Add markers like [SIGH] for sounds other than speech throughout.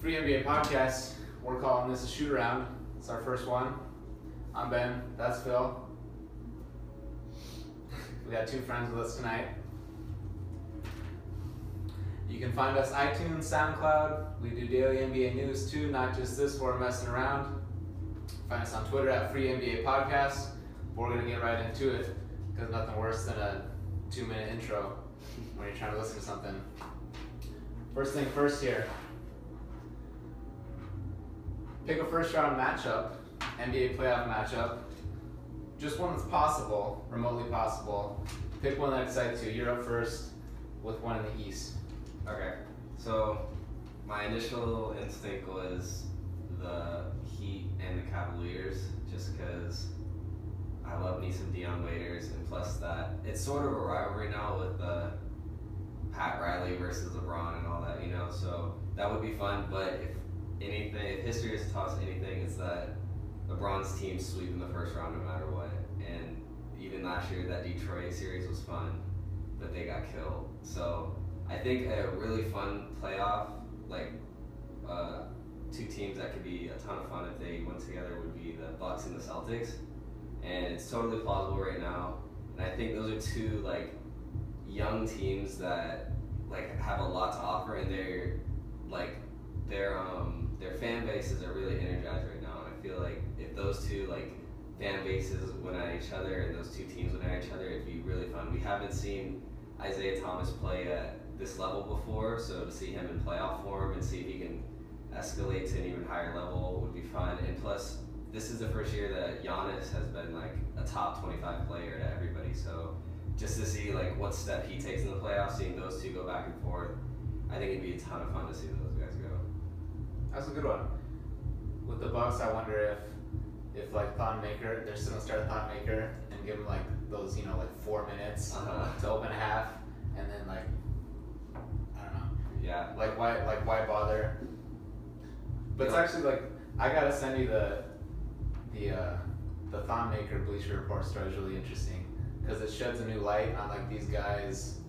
Free NBA podcast. We're calling this a shoot around. It's our first one. I'm Ben. That's Phil. [LAUGHS] We got two friends with us tonight. You can find us iTunes, SoundCloud. We do daily NBA news too, not just this. We're messing around. Find us on Twitter at Free NBA Podcast. We're gonna get right into it because nothing worse than a two-minute intro when you're trying to listen to something. First thing first here. Pick a first round matchup, NBA playoff matchup. Just one that's possible, remotely possible. Pick one that excites you. You're up first with one in the East. Okay, so my initial instinct was the Heat and the Cavaliers, just because I love me some Dion Waiters, and plus that it's sort of a rivalry now with the Pat Riley versus LeBron and all that, you know. So that would be fun. But if anything, if history has taught us anything, it's that the Bron's team sweep in the first round no matter what. And even last year, that Detroit series was fun, but they got killed. So I think a really fun playoff, like uh, two teams that could be a ton of fun if they went together, would be the Bucks and the Celtics. And it's totally plausible right now. And I think those are two like young teams that like have a lot to offer, and they're like their um their fan bases are really energized right now. And I feel like if those two like fan bases went at each other and those two teams went at each other, it'd be really fun. We haven't seen Isaiah Thomas play at this level before, so to see him in playoff form and see if he can escalate to an even higher level would be fun. And plus, this is the first year that Giannis has been like a top 25 player to everybody. So just to see like what step he takes in the playoffs, seeing those two go back and forth, I think it'd be a ton of fun to see those. That's a good one. With the Bucks, I wonder if if like Thon Maker, they're still gonna start Thon Maker and give him like those you know like four minutes Uh-huh. to open a half, and then like I don't know. Yeah. Like why like why bother? But it's actually like I gotta send you the the uh, the Thon Maker Bleacher Report story is really interesting because it sheds a new light on like these guys,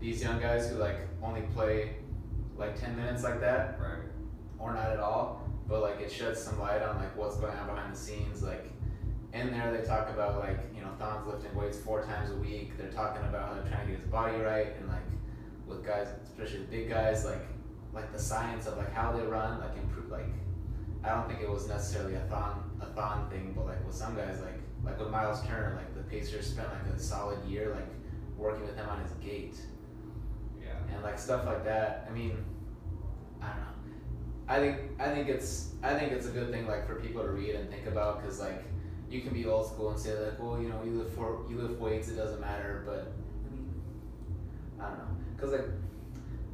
these young guys who like only play like ten minutes like that Right. Or not at all. But like it sheds some light on like what's going on behind the scenes. Like in there they talk about like you know Thon's lifting weights four times a week. They're talking about how they're trying to get his body right and like with guys, especially the big guys, like like the science of like how they run, like improve like I don't think it was necessarily a thon a thon thing, but like with some guys like like with Myles Turner, like the Pacers spent like a solid year like working with him on his gait Yeah. and like stuff like that. I mean, I don't know. I think I think it's I think it's a good thing like for people to read and think about because like you can be old school and say like, well, you know, you lift for you lift weights, it doesn't matter. But I mean, I don't know, because like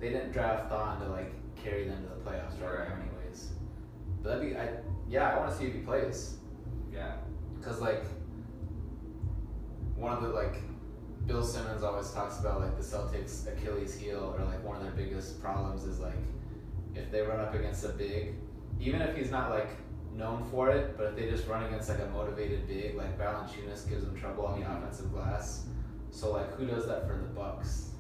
they didn't draft Thon to like carry them to the playoffs right, Right. anyways. But that'd be I yeah I want to see if he plays Yeah. because like one of the like Bill Simmons always talks about like the Celtics Achilles heel or like one of their biggest problems is like if they run up against a big, even if he's not like known for it, but if they just run against like a motivated big, like Valanciunas gives them trouble on the offensive glass. So like who does that for the Bucks?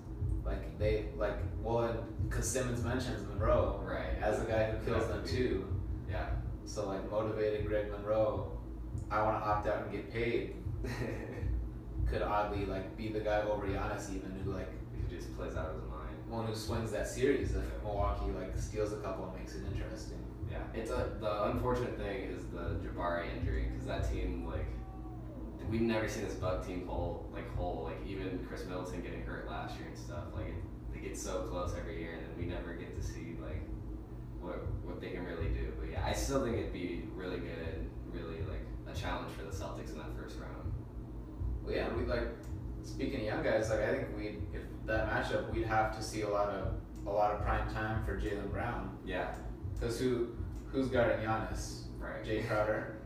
Like they like well, because Simmons mentions Monroe Right. as the guy who kills them too. Yeah. So like motivated Greg Monroe, I want to opt out and get paid. [LAUGHS] Could oddly like be the guy over Giannis even who like he just plays out of mind. One who swings that series if Milwaukee like steals a couple and makes it interesting. Yeah, it's a the unfortunate thing is the Jabari injury because that team like we've never seen this Buck team whole like whole like even Khris Middleton getting hurt last year and stuff like it, they get so close every year and then we never get to see like what what they can really do. But yeah, I still think it'd be really good and really like a challenge for the Celtics in that first round. Well, yeah, we like speaking of young guys. Like I think we if that matchup we'd have to see a lot of a lot of prime time for Jaylen Brown Yeah, because who who's guarding Giannis? right. Jae Crowder.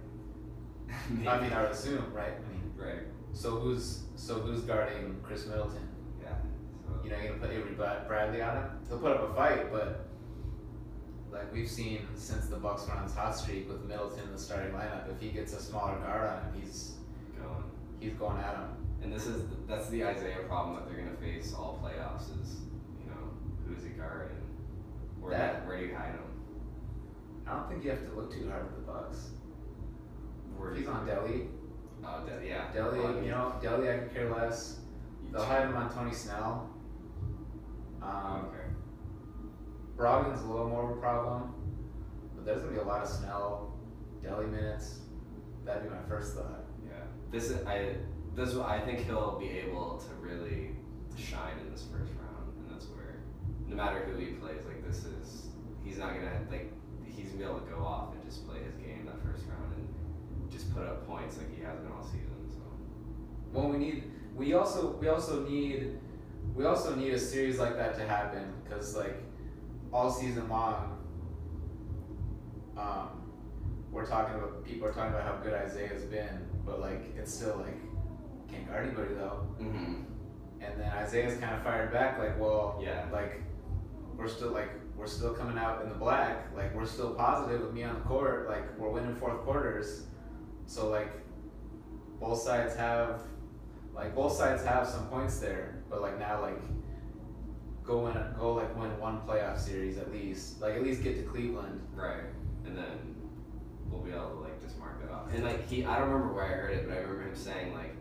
[LAUGHS] I mean, I would assume, right? I mean, right. so who's so who's guarding Khris Middleton? Yeah. So, You know, you're gonna put Avery Brad- Bradley on him. He'll put up a fight, but like we've seen since the Bucks went on this hot streak with Middleton in the starting lineup, if he gets a smaller guard on him, he's going. he's going at him. And this is that's the Isaiah problem that they're gonna face all playoffs is you know who's he guard and where That- where do you hide him? I don't think you have to look too hard at the Bucks. Where He's on Delly. Oh, De- yeah. Delly, Well, I mean, you know, Delly I could care less. They'll have him on Tony Snell. Um, Okay. Brogdon's a little more of a problem, but there's gonna be a lot of Snell, Delly minutes. That'd be my first thought. Yeah. This is I. This I think he'll be able to really shine in this first round, and that's where, no matter who he plays, like this is, he's not gonna like, he's gonna be able to go off and just play his game that first round and just put up points like he has been all season. So. Well, we need. We also we also need we also need a series like that to happen because like all season long, um, we're talking about people are talking about how good Isaiah's been, but like it's still like can't guard anybody though. Mm-hmm. And then Isaiah's kind of fired back like, well, Yeah. like we're still like we're still coming out in the black, like we're still positive with me on the court, like we're winning fourth quarters, so like both sides have like both sides have some points there, but like now like go win go like win one playoff series at least, like at least get to Cleveland. Right. And then we'll be able to like just mark that off. And like he, I don't remember where I heard it, but I remember him saying like,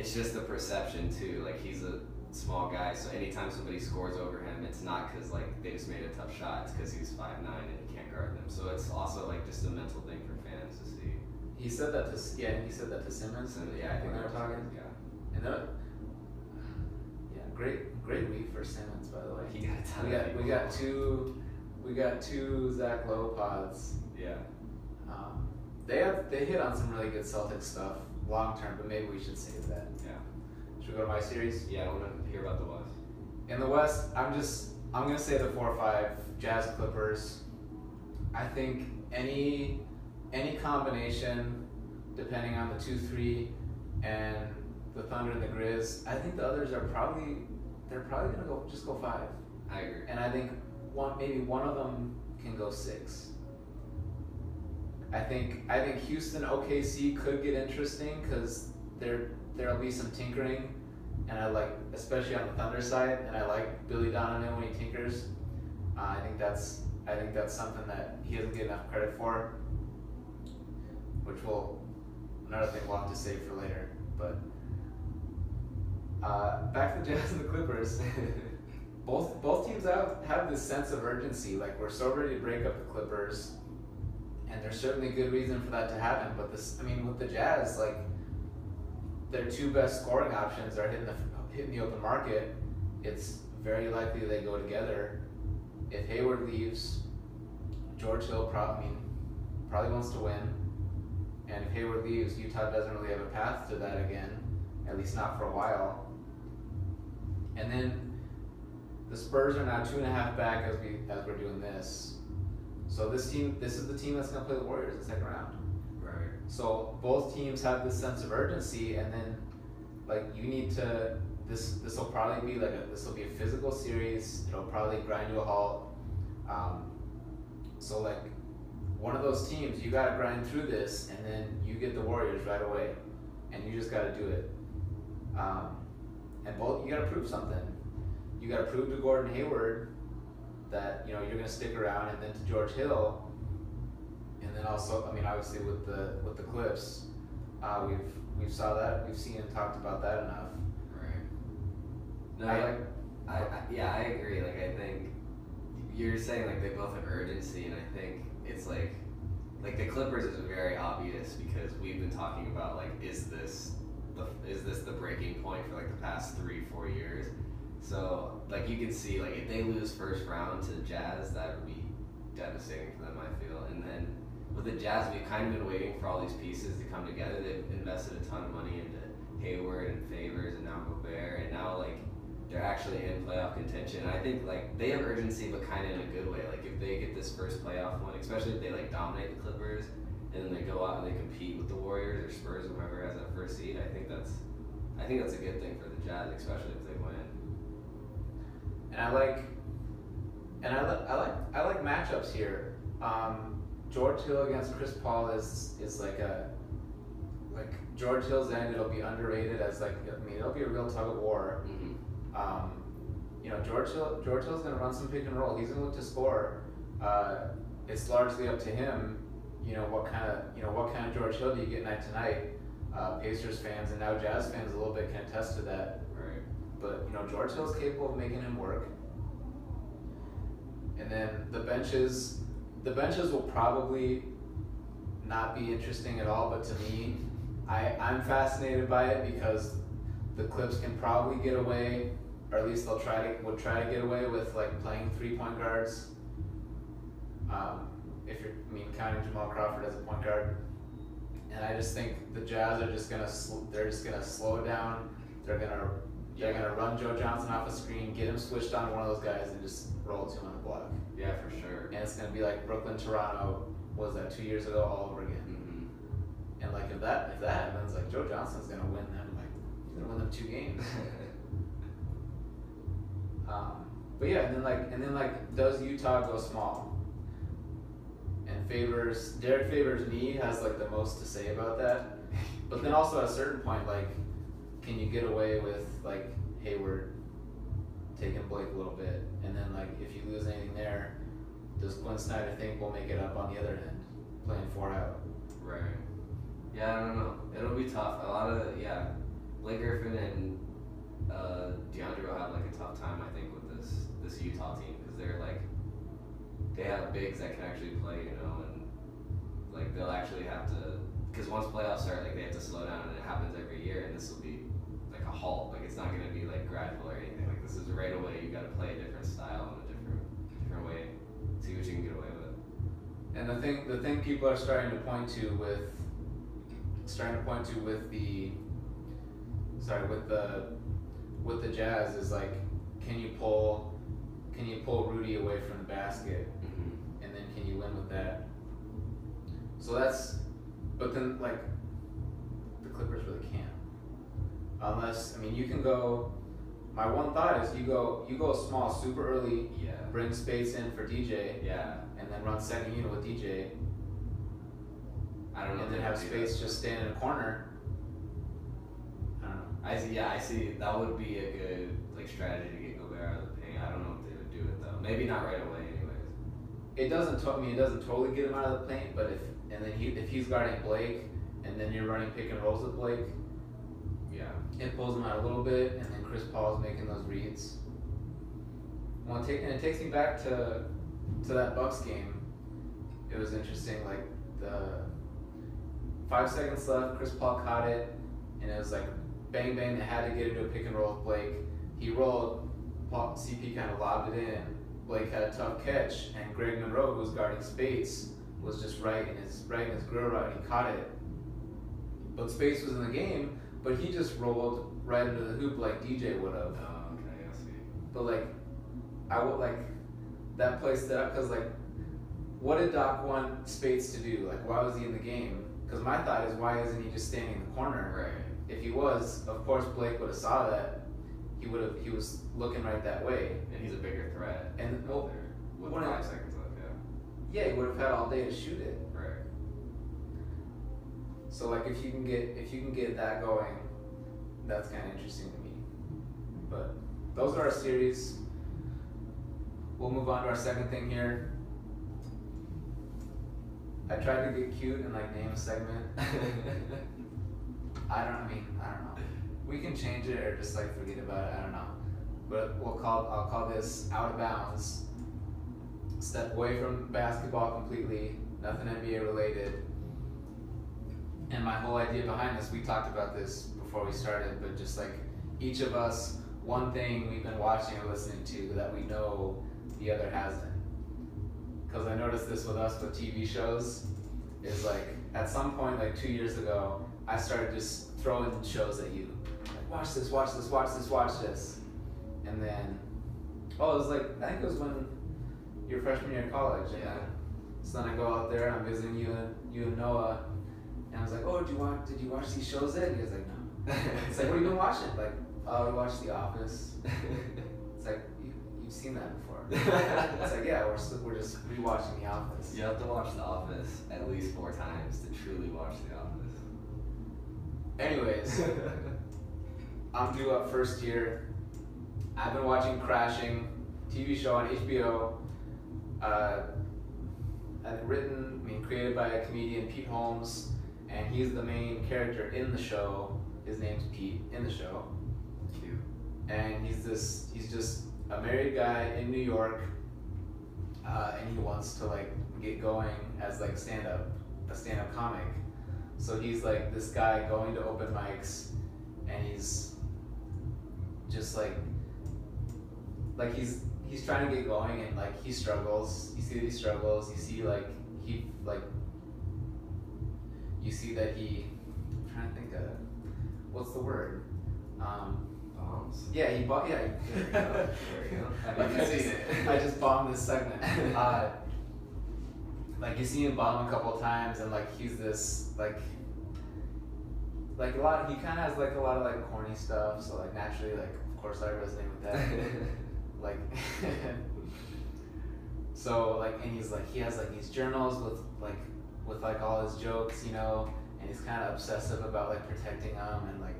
it's just the perception too. Like he's a small guy, so anytime somebody scores over him, it's not because like they just made a tough shot. It's because he's five nine and you can't guard them. So it's also like just a mental thing for fans to see. He said that to yeah, he said that to Simmons. So yeah, I think they were talking. Yeah. And that, yeah, great great week for Simmons by the way. He got a ton We got we got two we got two Zach Lowe pods. Yeah. Um, they have they hit on some really good Celtic stuff long term, but maybe we should save that. Yeah. Should we go to my series? Yeah. I don't want to hear about the West. In the West, I'm just I'm gonna say the four or five Jazz Clippers. I think any any combination, depending on the two three, and the Thunder and the Grizz. I think the others are probably they're probably gonna go just go five, I agree. and I think one maybe one of them can go six. I think I think Houston OKC could get interesting because there there'll be some tinkering, and I like especially on the Thunder side, and I like Billy Donovan when he tinkers. Uh, I think that's I think that's something that he doesn't get enough credit for, which will another thing we'll have to save for later. But uh, back to the Jazz and the Clippers. [LAUGHS] both both teams have have this sense of urgency. Like we're so ready to break up the Clippers, and there's certainly good reason for that to happen. But this, I mean, with the Jazz, like their two best scoring options are hitting the hitting the open market. It's very likely they go together. If Hayward leaves, George Hill probably I mean, probably wants to win. And if Hayward leaves, Utah doesn't really have a path to that again, at least not for a while. And then the Spurs are now two and a half back as we as we're doing this. So this team, this is the team that's gonna play the Warriors in the second round. Right. So both teams have this sense of urgency, and then like you need to. This this will probably be like a this will be a physical series. It'll probably grind you a halt. Um, so like one of those teams, you gotta grind through this, and then you get the Warriors right away, and you just gotta do it. Um, and both you gotta prove something. You gotta prove to Gordon Hayward that you know you're gonna stick around, and then to George Hill, and then also, I mean, obviously with the with the Clips, uh, we've we've saw that, we've seen and talked about that enough. Right. No, I I, like- I, I, yeah, I agree. Like, I think you're saying like they both have urgency, and I think it's like, like the Clippers is very obvious because we've been talking about like, is this the is this the breaking point for like the past three four years? So like you can see like if they lose first round to the Jazz, that would be devastating for them. I feel, and then with the Jazz, we've kind of been waiting for all these pieces to come together. They've invested a ton of money into Hayward and Favors and now Gobert, and now like they're actually in playoff contention. And I think like they have urgency, but kind of in a good way. Like if they get this first playoff one, especially if they like dominate the Clippers, and then they go out and they compete with the Warriors or Spurs or whoever has that first seed, I think that's I think that's a good thing for the Jazz, especially if they. And I like, and I, li- I like I like matchups here. Um, George Hill against Chris Paul is is like a like George Hill's end. It'll be underrated as like I mean it'll be a real tug of war. Mm-hmm. Um, you know George Hill George Hill's gonna run some pick and roll. He's gonna look to score. Uh, it's largely up to him. You know what kind of you know what kind of George Hill do you get night to night? Uh, Pacers fans and now Jazz fans a little bit can attest to that. But you know George Hill's capable of making him work. And then the benches, the benches will probably not be interesting at all. But to me, I I'm fascinated by it because the Clips can probably get away, or at least they'll try to would try to get away with like playing three point guards. Um, if you're I mean counting Jamal Crawford as a point guard, and I just think the Jazz are just gonna sl- they're just gonna slow down. They're gonna they're gonna run Joe Johnson off a screen, get him switched on to one of those guys, and just roll to him on the block. Yeah, for sure. And it's gonna be like Brooklyn Toronto was that two years ago all over again. Mm-hmm. And like if that if that happens, like Joe Johnson's gonna win them like he's gonna win them two games. [LAUGHS] Um, but yeah, and then like and then like does Utah go small? And favors Derrick Favors knee has like the most to say about that. [LAUGHS] But then also at a certain point, like, can you get away with like Hayward taking Blake a little bit, and then like if you lose anything there, does Quin Snyder think we'll make it up on the other end, playing four out? Right. Yeah, I don't know. It'll be tough. A lot of yeah, Blake Griffin and uh, DeAndre will have like a tough time, I think, with this this Utah team because they're like they have bigs that can actually play, you know, and like they'll actually have to because once playoffs start, like they have to slow down, and it happens every year, and this will be a halt. Like it's not gonna be like gradual or anything. Like this is right away. You got to play a different style and a different different way. See what you can get away with. And the thing, the thing people are starting to point to with, starting to point to with the, sorry, with the, with the Jazz is like, can you pull, can you pull Rudy away from the basket, Mm-hmm. and then can you win with that? So that's, but then like, the Clippers really can't, unless I mean you can go. My one thought is you go you go small super early, Yeah. bring Speights in for DJ, Yeah. and then run second unit with DJ, I don't know. and then have Speights that. just stand in a corner. I don't know. I see. Yeah, I see. That would be a good like strategy to get Gobert out of the paint. I don't know if they would do it though. Maybe not right away, anyways. It doesn't. To- I mean, it doesn't totally get him out of the paint, but if and then he if he's guarding Blake, and then you're running pick and rolls with Blake, Yeah. it pulls him out a little bit, and then Chris Paul's making those reads. Well, it take, and it takes me back to to that Bucks game. It was interesting, like the five seconds left, Chris Paul caught it, and it was like bang bang. They had to get into a pick and roll with Blake. He rolled, Paul, CP kind of lobbed it in. Blake had a tough catch, and Greg Monroe, who was guarding Speights, was just right in his right in his grill route. And he caught it, but Speights was in the game, but he just rolled right into the hoop like DJ would have. Oh, okay. I see. But like, I would like that play stood up because like, what did Doc want Speights to do? Like, why was he in the game? Because my thought is, why isn't he just standing in the corner? Right. If he was, of course Blake would have saw that. He would have. He was looking right that way. And he's a bigger threat. And, well, there with five seconds left. Yeah. Yeah, he would have had all day to shoot it. So like, if you can get if you can get that going, that's kind of interesting to me. But those are our series. We'll move on to our second thing here. I tried to get cute and like name a segment. [LAUGHS] I don't. I mean, I don't know. We can change it or just like forget about it. I don't know. But we'll call. I'll call this out of bounds. Step away from basketball completely. Nothing NBA related. And my whole idea behind this, we talked about this before we started, but just like each of us, one thing we've been watching or listening to that we know the other hasn't. Because I noticed this with us with TV shows, is like at some point, like two years ago, I started just throwing shows at you. Like, watch this, watch this, watch this, watch this. And then, oh, it was like, I think it was when your freshman year of college. Yeah. So then I go out there and I'm visiting you and you and Noah, and I was like, "Oh, did you watch? Did you watch these shows yet?" And he was like, "No." [LAUGHS] It's like, "What have you been watching?" Like, "Oh, we watched The Office." [LAUGHS] It's like, you, "You've seen that before." [LAUGHS] it's like, "Yeah, we're still, we're just rewatching The Office." You have to watch The Office at least four times to truly watch The Office. Anyways, I'm due up first year. I've been watching Crashing, TV show on HBO. Uh, uh, written, I mean, created by a comedian, Pete Holmes, and he's the main character in the show. His name's Pete in the show, Cute. and he's this, he's just a married guy in New York, uh, and he wants to like get going as like stand up, a stand up comic. So he's like this guy going to open mics, and he's just like like he's he's trying to get going and like he struggles. You see that he struggles. You see like he like you see that he I'm trying to think of what's the word. Um, Bombs. yeah, he bought. Yeah, there we go. [LAUGHS] There we go. I've [LAUGHS] Like, I just. [LAUGHS] I just bombed this segment. Uh, like you see him bomb a couple times, and like he's this like, like a lot. He kind of has like a lot of like corny stuff. So like naturally, like of course I resonate with that. like, so like, and he's like he has like these journals with like with like all his jokes, you know, and he's kind of obsessive about like protecting them and like.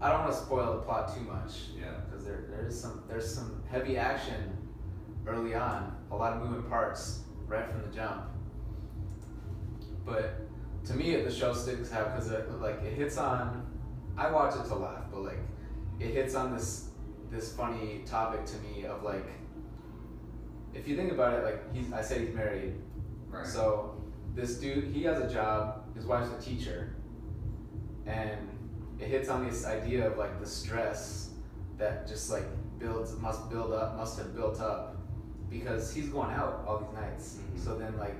I don't want to spoil the plot too much yeah. because there, there is some there's some heavy action early on, a lot of moving parts right from the jump. But to me, the show sticks out because it like it hits on. I watch it to laugh, but like it hits on this this funny topic to me of like if you think about it, like he's I say he's married, Right. so this dude, he has a job. His wife's a teacher, and it hits on this idea of like the stress that just like builds must build up must have built up because he's going out all these nights. Mhm. So then like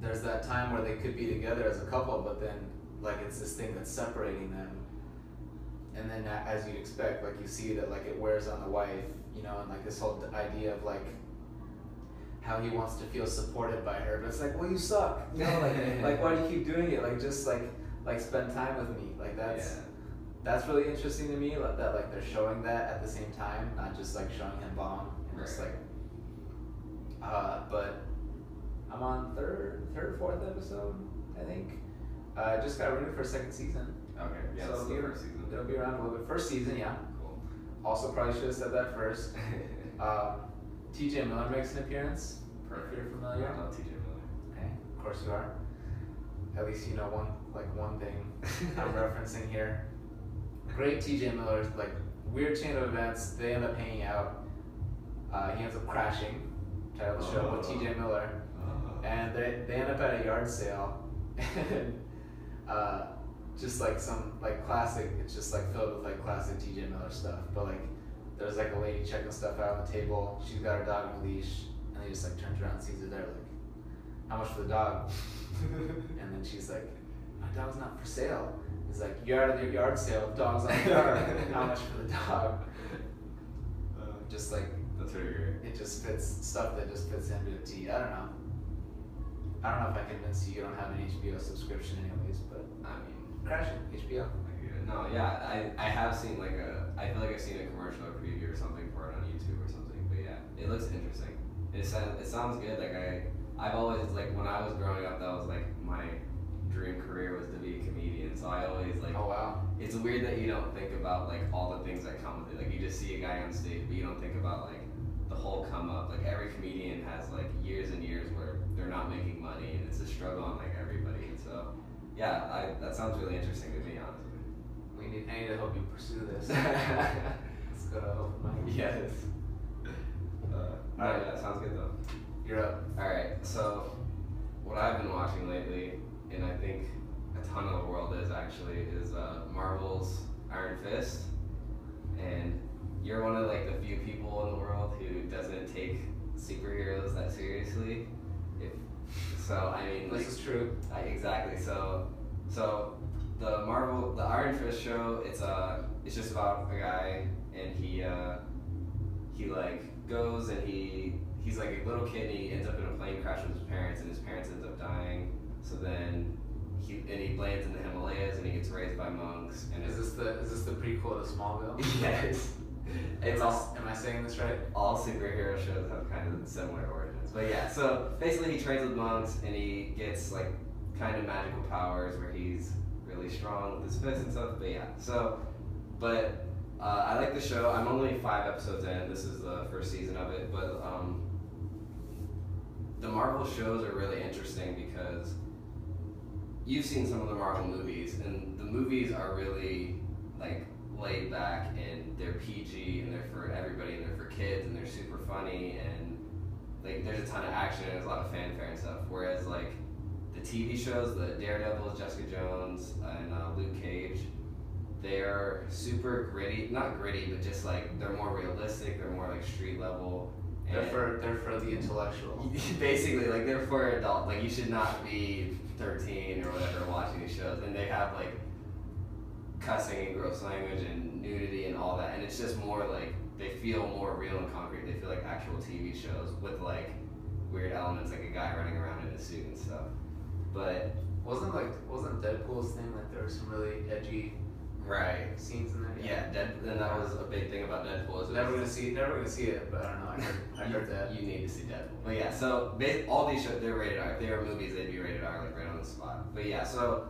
there's that time where they could be together as a couple, but then like it's this thing that's separating them. And then as you'd expect, like you see that like it wears on the wife, you know, and like this whole idea of like how he wants to feel supported by her, but it's like, well, you suck, you know, like [LAUGHS] like why do you keep doing it? Like just like like spend time with me, like that's yeah. that's really interesting to me. Like that, like they're showing that at the same time, not just like showing him bomb and just like. Uh, but I'm on third, third, fourth episode, I think. Uh, just got renewed for a second season. Okay. Yeah. so this is the you- first season. It'll be around a little bit. First season, yeah. Cool. Also, probably should have said that first. Um, [LAUGHS] T.J. Miller makes an appearance. Perfect. If you're familiar. I love TJ Miller. Okay, of course you are. At least you know one like one thing [LAUGHS] I'm referencing here. Great TJ Miller, like weird chain of events. They end up hanging out. Uh, he ends up crashing. Title of the show with. TJ Miller, Oh. and they, they end up at a yard sale, [LAUGHS] and uh, just like some like classic. It's just like filled with like classic TJ Miller stuff. But like there's like a lady checking stuff out on the table. She's got her dog on a leash, and he just like turns around and sees her there like, how much for the dog? [LAUGHS] And then she's like, my dog's not for sale. He's like, you're out of your yard sale, dog's on the yard. How much for the dog? Uh, Just like, That's really great. it just fits stuff that just fits him to a T. I don't know. I don't know if I convinced you you don't have an HBO subscription anyways, but I mean, crashing, HBO. I get it. no, yeah, I, I have seen like a, I feel like I've seen a commercial or preview or something for it on YouTube or something. But yeah, it looks interesting. It sounds, it sounds good. Like I, I've always like when I was growing up, that was like my dream career was to be a comedian. So I always like. Oh wow. It's weird that you don't think about like all the things that come with it. Like you just see a guy on stage, but you don't think about like the whole come up. Like every comedian has like years and years where they're not making money, and it's a struggle on like everybody. And so, yeah, I, that sounds really interesting to me, honestly. We need, I need to help you pursue this. [LAUGHS] Let's go to open mic. Yes. Uh, Alright. yeah, sounds good though. You're up. All right, so what I've been watching lately, and I think a ton of the world is actually, is uh, Marvel's Iron Fist, and you're one of like the few people in the world who doesn't take superheroes that seriously. If so, I mean, like, This is true. I, exactly. So, so the Marvel, the Iron Fist show, it's uh, it's just about a guy, and he uh, he like goes and he he's like a little kid, and he ends up in a plane crash with his parents, and his parents ends up dying. So then he and he lands in the Himalayas, and he gets raised by monks. And Is this the is this the prequel to Smallville? [LAUGHS] yes, it's am, all am I saying this right? all superhero shows have kind of similar origins. But yeah, so basically he trains with monks and he gets like kind of magical powers where he's really strong with his fists and stuff. But yeah, so but uh, I like the show. I'm only five episodes in. This is the first season of it, but um, the Marvel shows are really interesting because you've seen some of the Marvel movies, and the movies are really like laid back and they're PG and they're for everybody and they're for kids and they're super funny and like there's a ton of action and there's a lot of fanfare and stuff. Whereas like TV shows, the Daredevil, Jessica Jones, and uh, Luke Cage, they're super gritty. Not gritty, but just like they're more realistic. They're more like street level. They're and- for they're for the intellectual. [LAUGHS] basically like they're for adult like you should not be 13 or whatever watching these shows and they have like cussing and gross language and nudity and all that and it's just more like they feel more real and concrete they feel like actual tv shows with like weird elements like a guy running around in a suit and stuff but Wasn't like wasn't Deadpool's thing like there were some really edgy right scenes in there? yeah Dead, and that was a big thing about deadpool is Never gonna see never gonna see it, but I don't know. I heard, I heard that. You need to see Deadpool. But yeah, so all these shows, they're rated R. If they were movies, they'd be rated R, like right on the spot. But yeah, so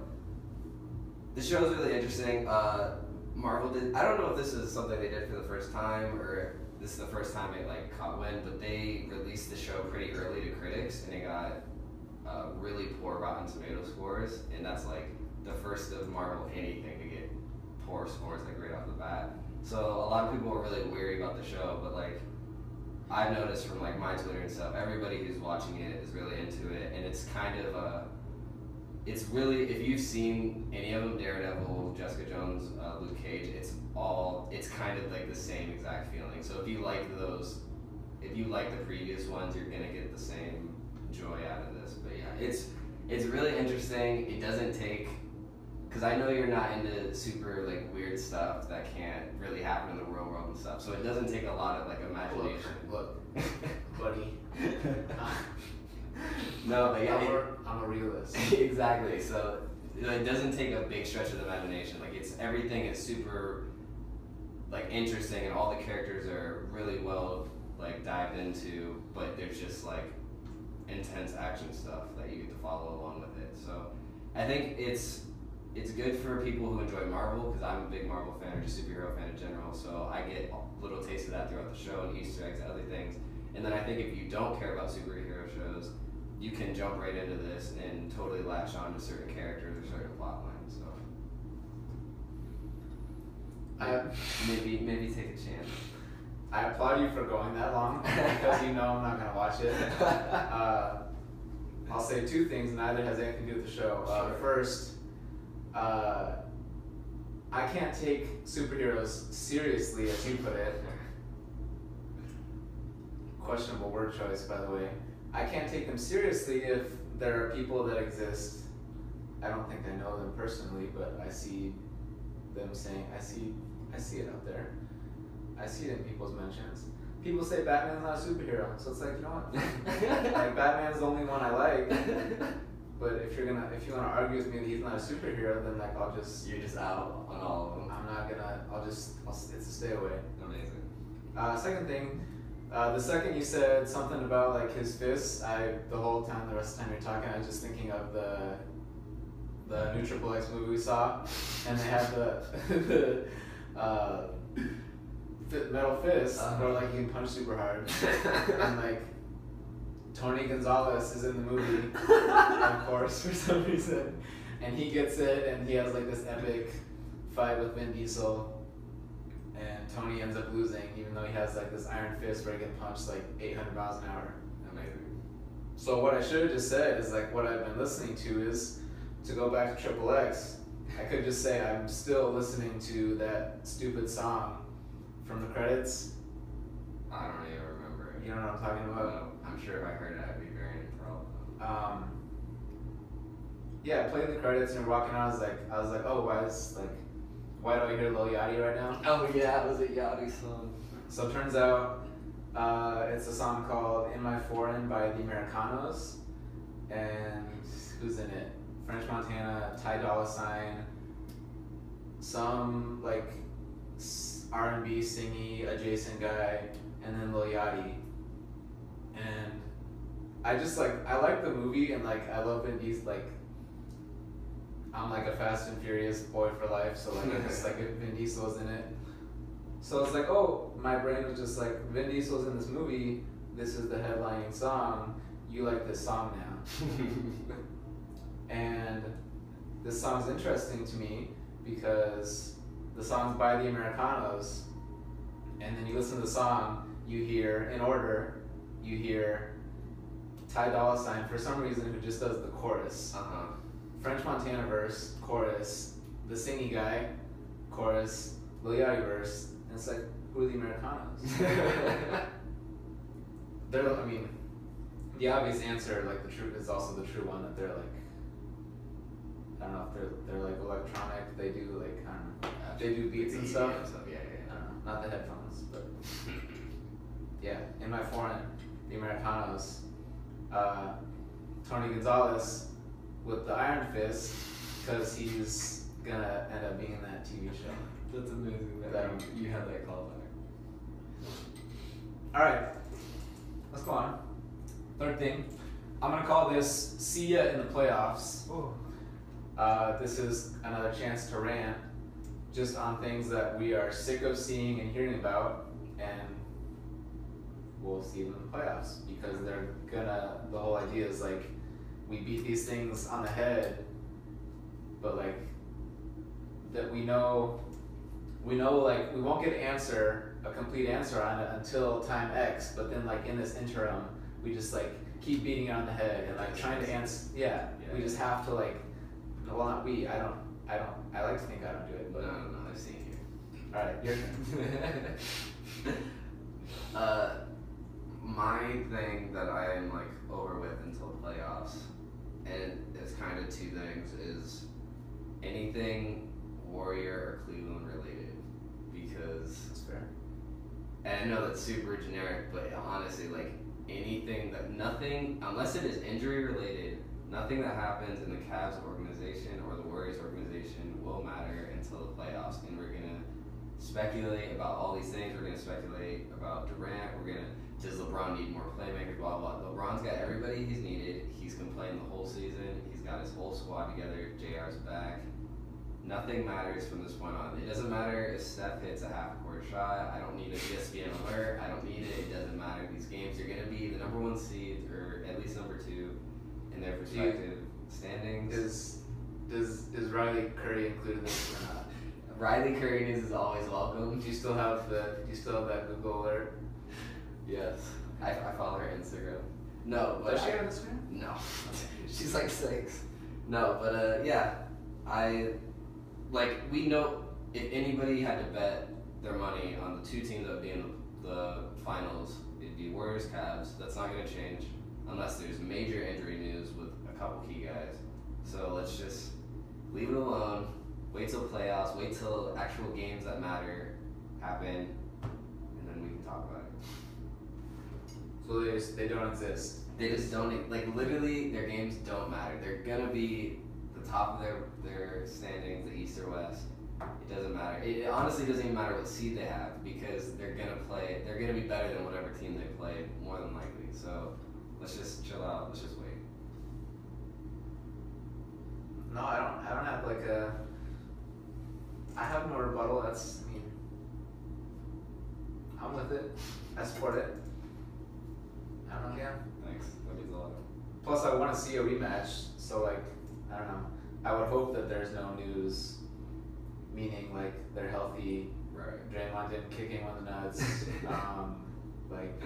the show show's really interesting. Uh, Marvel did. I don't know if this is something they did for the first time or this is the first time it like caught wind, but they released the show pretty early to critics, and it got uh, really poor Rotten Tomato scores, and that's like the first of Marvel anything to get poor scores like right off the bat. So a lot of people were really weary about the show, but like I've noticed from like my Twitter and stuff, everybody who's watching it is really into it, and it's kind of a. It's really if you've seen any of them, Daredevil, Jessica Jones, uh, Luke Cage, it's all it's kind of like the same exact feeling. So if you like those, if you like the previous ones, you're gonna get the same joy out of it's it's really interesting. It doesn't take because I know you're not into super like weird stuff that can't really happen in the real world and stuff. So it doesn't take a lot of like imagination. Look, buddy. [LAUGHS] no, but yeah, I'm, it- a, I'm a realist. [LAUGHS] exactly. So it doesn't take a big stretch of the imagination. Like it's everything is super like interesting, and all the characters are really well like dived into. But there's just like intense action stuff that you get to follow along with it. So I think it's it's good for people who enjoy Marvel because I'm a big Marvel fan or just superhero fan in general. So I get little tastes of that throughout the show and Easter eggs, and other things. And then I think if you don't care about superhero shows, you can jump right into this and totally latch on to certain characters or certain plot lines. So I, maybe maybe take a chance. I applaud you for going that long [LAUGHS] because you know I'm not gonna watch it. [LAUGHS] Uh, I'll say two things. Neither has anything to do with the show. Uh, Sure. first, uh, I can't take superheroes seriously, as you put it. [LAUGHS] Questionable word choice, by the way. I can't take them seriously if there are people that exist. I don't think I know them personally, but I see them saying, I see, I see it out there. I see it in people's mentions. People say Batman's not a superhero, so it's like you know what? [LAUGHS] like Batman's the only one I like. But if you're gonna, if you wanna argue with me that he's not a superhero, then like I'll just, You're just out on all of them. I'm not gonna, I'll just, I'll, it's a stay away. Amazing. Uh, second thing, uh, the second you said something about like his fists, I the whole time, the rest of the time you're talking, I was just thinking of the the new Triple X movie we saw, and they had the [LAUGHS] the uh, metal fist, Uh-huh. where like you can punch super hard, [LAUGHS] and like Tony Gonzalez is in the movie, [LAUGHS] of course, for some reason, and he gets it, and he has like this epic fight with Vin Diesel and Tony ends up losing, even though he has like this iron fist where he can punch like 800 miles an hour. Amazing. So what I should have just said is like what I've been listening to is to go back to Triple X. I could just say I'm still listening to that stupid song from the credits. I don't even remember. You know what I'm talking about? I'm sure if I heard it, I'd be very enthralled. Um, yeah, playing the credits and walking out, I was like, I was like, oh, why is like, why do I hear Lil Yachty right now? Oh yeah, it was a Yachty song. So it turns out uh, it's a song called In My Foreign by the Americanos. And who's in it? French Montana, Ty Dolla Sign, some like s- R&B singy adjacent guy, and then Lil Yachty. And I just like I like the movie and like I love Vin Diesel like I'm like a Fast and Furious boy for life, so like I just like if Vin Diesel was in it. So it's like, oh, my brain was just like, Vin Diesel's in this movie. This is the headlining song, you like this song now. [LAUGHS] and this song's interesting to me because the song's by the Americanos, and then you listen to the song, you hear in order, you hear Ty Dolla Sign for some reason who just does the chorus. Uh huh. French Montana verse, chorus, the singy guy, chorus, Lil Yachty verse, and it's like, who are the Americanos? [LAUGHS] they're, I mean, the obvious answer, like the true, is also the true one that they're like, I don't know if they're they're like electronic. They do like I don't know, they do beats and stuff. Yeah, yeah, I don't the headphones, but [LAUGHS] yeah. In my foreign, the Americanos, uh, Tony Gonzalez with the Iron Fist, because he's gonna end up being in that TV show. That's amazing that That- you, you had that callback. All right, let's go on. Third thing, I'm gonna call this "See Ya in the Playoffs." Oh. Uh, this is another chance to rant just on things that we are sick of seeing and hearing about, and we'll see them in the playoffs because they're gonna. The whole idea is like we beat these things on the head, but like that we know, we know like we won't get an answer, a complete answer on it until time X. But then like in this interim, we just like keep beating it on the head and like trying to answer. Yeah, we just have to like. Well, not we. I don't. I don't. I like to think I don't do it, No, but no, no, I've seen you. all right, your turn. [LAUGHS] uh, my thing that I am like over with until the playoffs, and it's kind of two things: is anything Warrior or Cleveland related, because That's fair. and I know that's super generic, but honestly, like anything that nothing, unless it is injury related, nothing that happens in the Cavs organization or the Warriors organization will matter until the playoffs. And we're gonna speculate about all these things. We're gonna speculate about Durant. We're gonna does LeBron need more playmakers? Blah blah. LeBron's got everybody he's needed. He's playing the whole season. He's got his whole squad together. Jr's back. Nothing matters from this point on. It doesn't matter if Steph hits a half court shot. I don't need a ESPN alert. I don't need it. It doesn't matter. These games, you're going to be the number one seed or at least number two in their respective standings. Is does is Riley Curry included in this or not? Riley Curry news is always welcome. Do you still have the? Do you still have that Google alert? Yes. I, I follow her Instagram. No, but Does she I- have Instagram? No, [LAUGHS] she's like six. No, but uh, yeah, I like we know if anybody had to bet their money on the two teams that would be in the, the finals, it'd be Warriors, Cavs. That's not gonna change unless there's major injury news with a couple key guys. So let's just leave it alone. Wait till playoffs. Wait till actual games that matter happen, and then we can talk about it. So they just they don't exist. They just don't like literally their games don't matter. They're gonna be the top of their their standings, the East or West. It doesn't matter. It, it honestly doesn't even matter what seed they have because they're gonna play. They're gonna be better than whatever team they play, more than likely. So let's just chill out. Let's just wait. No, I don't. I don't have like a. I have no rebuttal. That's. I mean. I'm with it. I support it. I don't know. Yeah. Thanks. That means a lot. Plus, I want to see a rematch. So like, I don't know. I would hope that there's no news, meaning like they're healthy. Right. Draymond didn't kick anyone in the nuts. [LAUGHS] um, like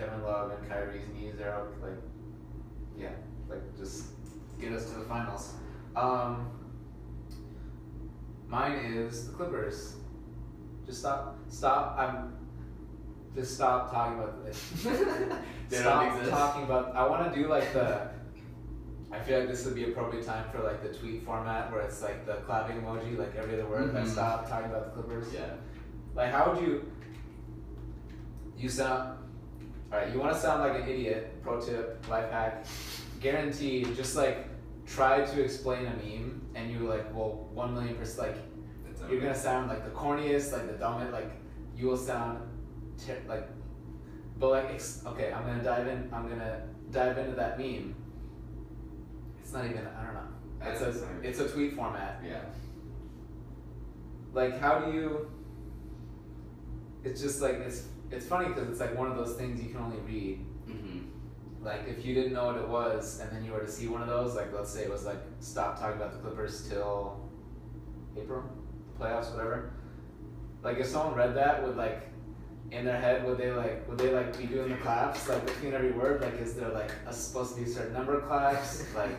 Kevin Love and Kyrie's knees are out. Like, yeah, like just get us to the finals. Um, mine is the Clippers. Just stop, stop. I'm just stop talking about this. [LAUGHS] Stop talking about. I want to do like the. I feel like this would be appropriate time for like the tweet format where it's like the clapping emoji, like every other word. Like Mhm. stop talking about the Clippers. yeah. Like, how would you? You sound. All right, you want to sound like an idiot. Pro tip, life hack. Guaranteed, just like try to explain a meme, and you're like, well, one million percent. Like, you're gonna sound like the corniest, like the dumbest. Like, you will sound ter- like. But like, ex- okay, I'm gonna dive in. I'm gonna dive into that meme. It's not even. I don't know. It's a. It's a tweet format. Yeah. like how do you it's just like it's it's funny because it's like one of those things you can only read Mm-hmm. Like if you didn't know what it was, and then you were to see one of those, like let's say it was like stop talking about the Clippers till April, the playoffs, whatever. Like if someone read that, would like in their head would they like would they like be doing the claps like between every word? Like is there like a, supposed to be a certain number of claps? like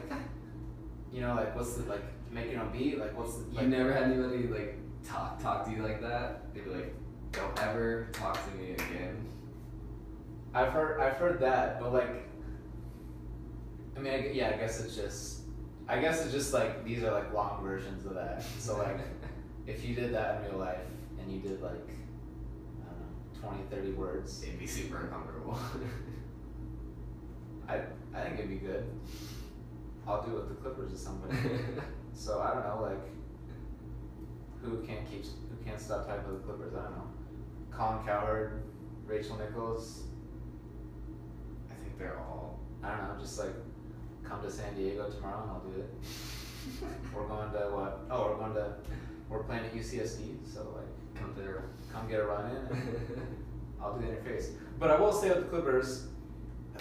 you know like what's the like making a beat? Like what's the, like You never had anybody like talk talk to you like that? They'd be like, "Don't ever talk to me again." I've heard I've heard that, but like, I mean, I, yeah, I guess it's just, I guess it's just like these are like long versions of that. So like, [LAUGHS] if you did that in real life and you did like, I don't know, 20, 30 words, it'd be super uncomfortable. [LAUGHS] I I think it'd be good. I'll do it with the Clippers or somebody. [LAUGHS] so I don't know, like, who can't keep who can't stop talking about the Clippers? I don't know. Colin Cowherd, Rachel Nichols. I think they're all. I don't know, just like come to San Diego tomorrow and I'll do it. [LAUGHS] we're going to what? Oh, we're going to we're playing at UCSD, so like Come through. come get a run in and [LAUGHS] I'll do the interface. But I will say with the Clippers,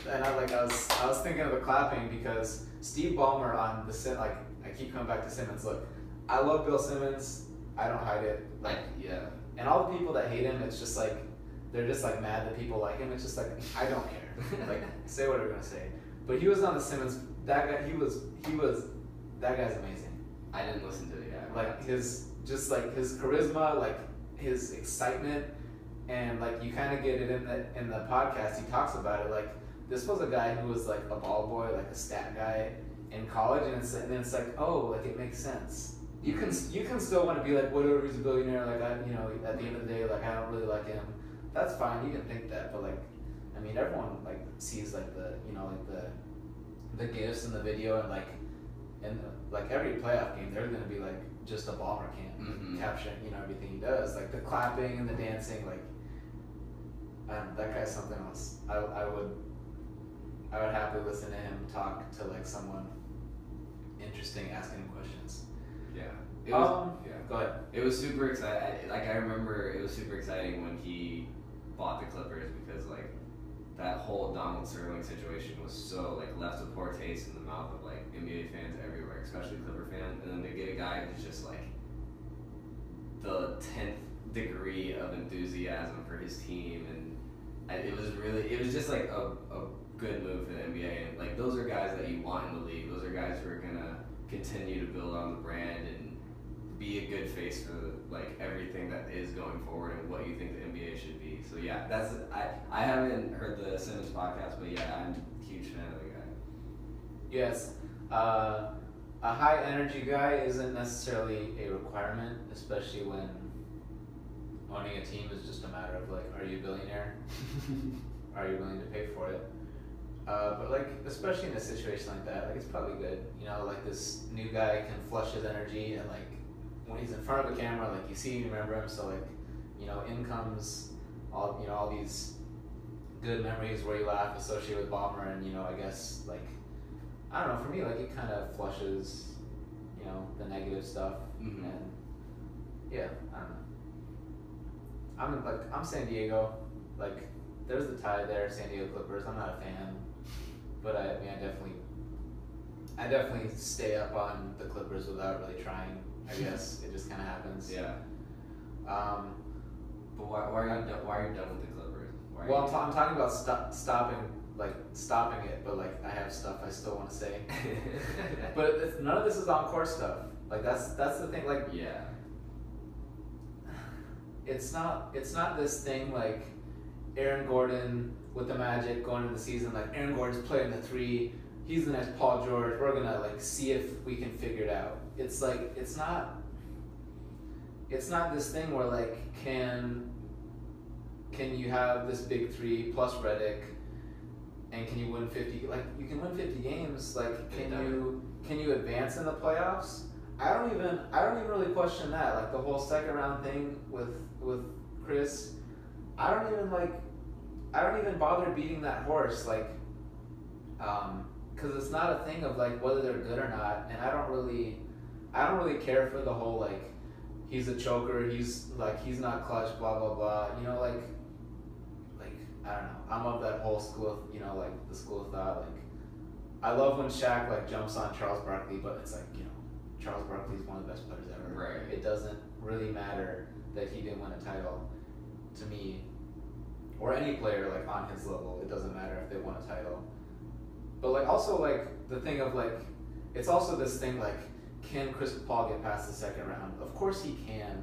and I like I was I was thinking of the clapping because Steve Ballmer on the Sim like I keep coming back to Simmons. Look, I love Bill Simmons. I don't hide it. Like yeah. And all the people that hate him, it's just like they're just like mad that people like him. It's just like I don't care. [LAUGHS] like say what you're gonna say. But he was on the Simmons. That guy, he was he was that guy's amazing. I didn't listen to it yet. Like his just like his charisma, like his excitement, and like you kind of get it in the in the podcast. He talks about it. Like this was a guy who was like a ball boy, like a stat guy in college, and it's and then it's like oh, like it makes sense. You can you can still want to be like whatever he's a billionaire. Like I you know at the end of the day like I don't really like him. That's fine. You can think that, but like I mean everyone like sees like the you know like the the gifts in the video and like and like every playoff game they're gonna be like just a Ballmer can Mhm. capturing you know everything he does like the clapping and the dancing like um, that guy's something else. I, I would I would happily listen to him talk to like someone interesting asking him questions. Yeah. It was, Um, yeah. Go ahead. It was super exciting. Like I remember, it was super exciting when he bought the Clippers because like that whole Donald Sterling situation was so like left a poor taste in the mouth of like NBA fans everywhere, especially Clipper fans. And then to get a guy who's just like the tenth degree of enthusiasm for his team, and I, it was really, it was just like a, a good move for the NBA. And like those are guys that you want in the league. Those are guys who are gonna continue to build on the brand and be a good face for like everything that is going forward and what you think the NBA should be. So yeah, that's I I haven't heard the Simmons podcast, but yeah, I'm a huge fan of the guy. Yes. Uh, a high energy guy isn't necessarily a requirement, especially when owning a team is just a matter of like, are you a billionaire? [LAUGHS] are you willing to pay for it? Uh, but like, especially in a situation like that, like it's probably good. You know, like this new guy can flush his energy, and like when he's in front of the camera, like you see, and you remember him. So like, you know, in comes all you know all these good memories where you laugh associated with Ballmer, and you know, I guess like I don't know. For me, like it kind of flushes, you know, the negative stuff, Mhm. and yeah, I don't know. I'm in, like I'm San Diego, like there's the tie there, San Diego Clippers. I'm not a fan, but I, I mean, I definitely, I definitely stay up on the Clippers without really trying. I guess it just kind of happens. Yeah, Um, but why, why are you done, why are you done with the Clippers? Well, I'm, ta- I'm talking about stop, stopping, like stopping it, but like I have stuff I still want to say. [LAUGHS] But it's, none of this is on court stuff. Like that's that's the thing. Like yeah, it's not it's not this thing like Aaron Gordon with the Magic going into the season. Like Aaron Gordon's playing the three. He's the next Paul George. We're gonna like see if we can figure it out. It's like it's not. It's not this thing where like can. Can you have this big three plus Reddick, and can you win fifty? Like you can win fifty games. Like can you can you advance in the playoffs? I don't even I don't even really question that. Like the whole second round thing with with Chris, I don't even like I don't even bother beating that horse like um cuz it's not a thing of like whether they're good or not and I don't really I don't really care for the whole like he's a choker, he's like he's not clutch blah blah blah. You know like like I don't know. I'm of that whole school of you know like the school of thought like. I love when Shaq like jumps on Charles Barkley, but it's like you know, Charles Barkley is one of the best players ever. Right. It doesn't really matter that he didn't win a title, to me, or any player like on his level. It doesn't matter if they won a title. But like also like the thing of like, it's also this thing like, can Chris Paul get past the second round? Of course he can.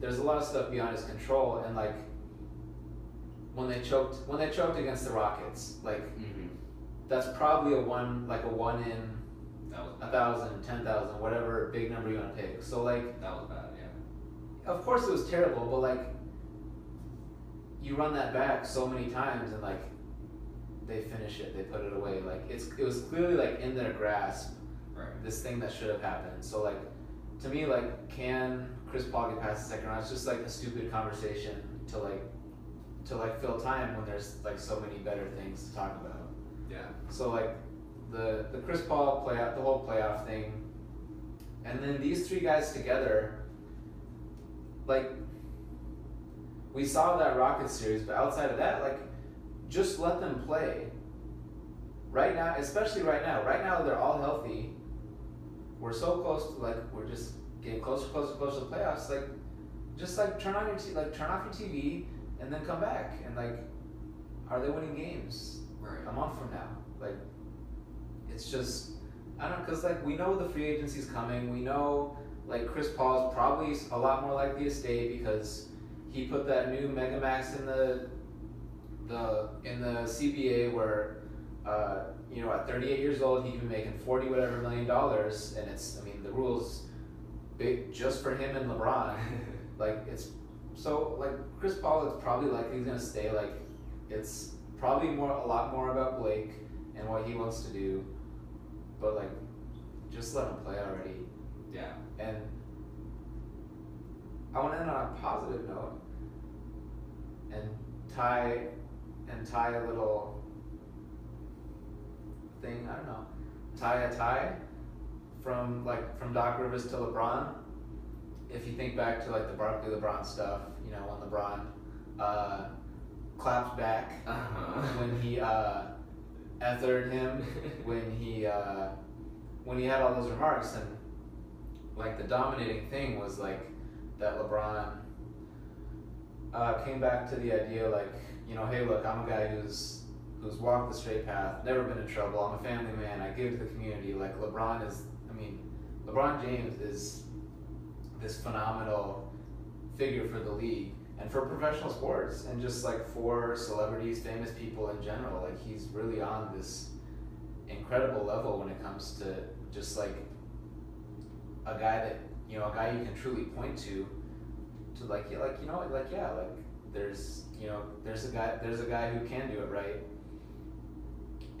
There's a lot of stuff beyond his control, and like when they choked when they choked against the Rockets, like Mm-hmm. that's probably a one like a one in a thousand, ten thousand, whatever big number you want to pick. So like, That was bad. Yeah. of course it was terrible, but like, you run that back so many times and like, they finish it, they put it away. Like it's it was clearly like in their grasp Right. this thing that should have happened. So like, to me like, can Chris Paul get past the second round? It's just like a stupid conversation to like, to like fill time when there's like so many better things to talk about. Yeah. So like the the Chris Paul playoff, the whole playoff thing, and then these three guys together. Like we saw that Rocket series, but outside of that, like just let them play. Right now, especially right now, right now they're all healthy. We're so close to like we're just getting closer, closer, closer to the playoffs. Like, just like turn on your t- like turn off your TV and then come back and like, are they winning games? Right. a month from now. Like, it's just, I don't know, because, like, we know the free agency's coming. We know, like, Chris Paul's probably a lot more likely to stay because he put that new Mega Max in the, the, in the CBA where, uh, you know, at 38 years old, he can be making 40 whatever million dollars. And it's, I mean, the rules big just for him and LeBron. [LAUGHS] Like it's so like Chris Paul is probably likely he's gonna stay. Like it's probably more a lot more about Blake and what he wants to do, but like just let him play already. yeah. And I want to end on a positive note and tie and tie a little thing. I don't know, tie a tie from like from Doc Rivers to LeBron. If you think back to like the Barkley LeBron stuff, you know when LeBron uh, claps back Uh-huh. when he uh, ethered him, [LAUGHS] when he uh, when he had all those remarks, and like the dominating thing was like that LeBron uh, came back to the idea like you know, hey, look, I'm a guy who's who's walked the straight path, never been in trouble. I'm a family man. I give to the community. Like LeBron is, I mean, LeBron James is this phenomenal figure for the league and for professional sports and just like for celebrities, famous people in general. Like he's really on this incredible level when it comes to just like a guy that you know, a guy you can truly point to, to like, like you know, like yeah, like there's you know, there's a guy, there's a guy who can do it right.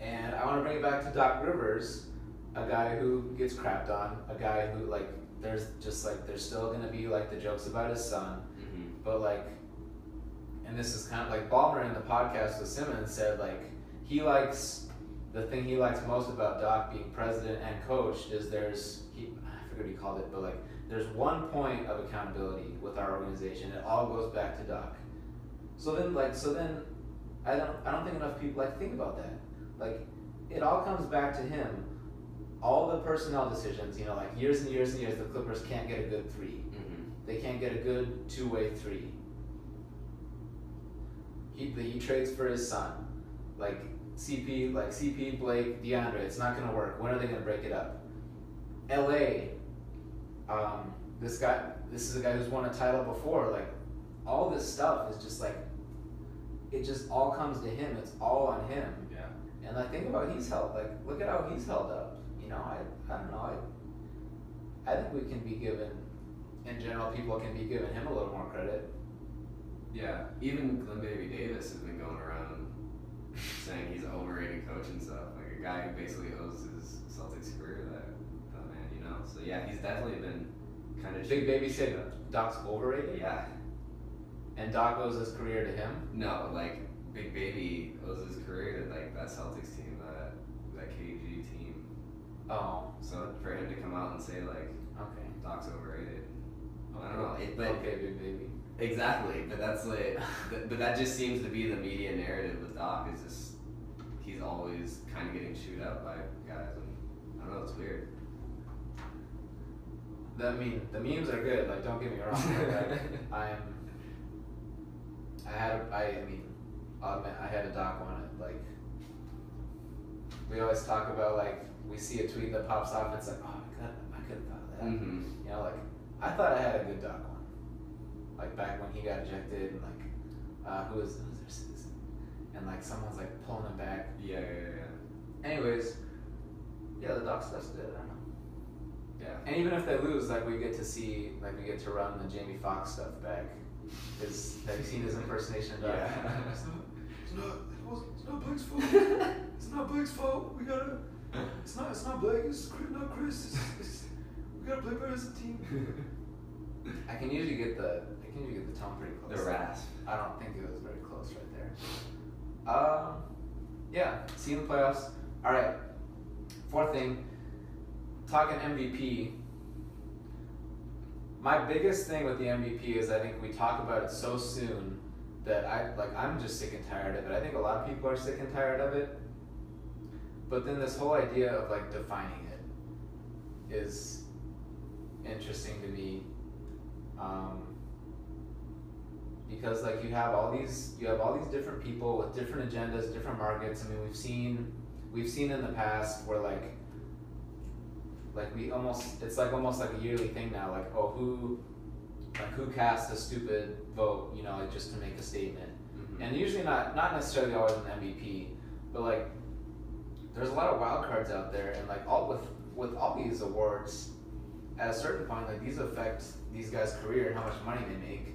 And I want to bring it back to Doc Rivers, a guy who gets crapped on, a guy who like there's just like there's still gonna be like the jokes about his son, Mm-hmm. but like, and this is kind of like Ballmer in the podcast with Simmons said like he likes the thing he likes most about Doc being president and coach is there's he I forget what he called it, but like there's one point of accountability with our organization. It all goes back to Doc. So then like so then I don't I don't think enough people like think about that. Like it all comes back to him. All the personnel decisions, you know, like years and years and years, the Clippers can't get a good three. Mm-hmm. They can't get a good two way three. He, he trades for his son. Like CP, like CP, Blake, DeAndre, it's not gonna work. When are they gonna break it up? LA, um, this guy, this is a guy who's won a title before. Like, all this stuff is just like, it just all comes to him. It's all on him. And I think about he's held like look at how he's held up. You know, I I don't know. I I think we can be given in general people can be given him a little more credit. Yeah. Even Glen Baby Davis has been going around [LAUGHS] saying he's an overrated coach and stuff. Like a guy who basically owes his Celtics career to that, that man, you know? So yeah, he's definitely been kind of Big Baby said Doc's overrated. Yeah. And Doc owes his career to him. No, like Big Baby owes his career to like that Celtics team, that that KG team. Oh, So for him to come out and say like okay. Doc's overrated, I don't know. It, but okay, Big Baby. Exactly, but [LAUGHS] that's like, but, but that just seems to be the media narrative with Doc. Is just he's always kind of getting chewed up by guys, and I don't know, it's weird. The, I mean, the memes are good. Like, don't get me wrong. Like, [LAUGHS] I'm. I had. I mean, I'll I had a doc on it. Like, we always talk about like we see a tweet that pops off. And it's like, oh my god, I could have thought of that. Mm-hmm. You know, like I thought I had a good doc on, Like back when he got ejected, and like uh, who was who was their citizen, and like someone's like pulling him back. Yeah, yeah, yeah. Anyways, yeah, the doc stuff's good. I don't know. Yeah. And even if they lose, like we get to see, like we get to run the Jamie Foxx stuff back. Is have you seen his impersonation Doc? Yeah. [LAUGHS] it's not. It wasn't. It's not Blake's fault. It's not Blake's fault. We gotta. It's not. It's not Blake. It's Chris- not Chris. It's, it's, we gotta play better as a team. I can usually get the. I can usually get the tone pretty close. the rasp. I don't think it was very close right there. Um, yeah, see you in the playoffs. All right. Fourth thing, talking MVP. My biggest thing with the MVP is I think we talk about it so soon that I like I'm just sick and tired of it. I think a lot of people are sick and tired of it. But then this whole idea of like defining it is interesting to me. Um, because like you have all these you have all these different people with different agendas different markets i mean we've seen we've seen in the past where like like we almost it's like almost like a yearly thing now like oh who like who cast a stupid vote you know like just to make a statement Mhm. and usually not not necessarily always an mvp but like there's a lot of wild cards out there and like all with with all these awards at a certain point like these affect these guys career and how much money they make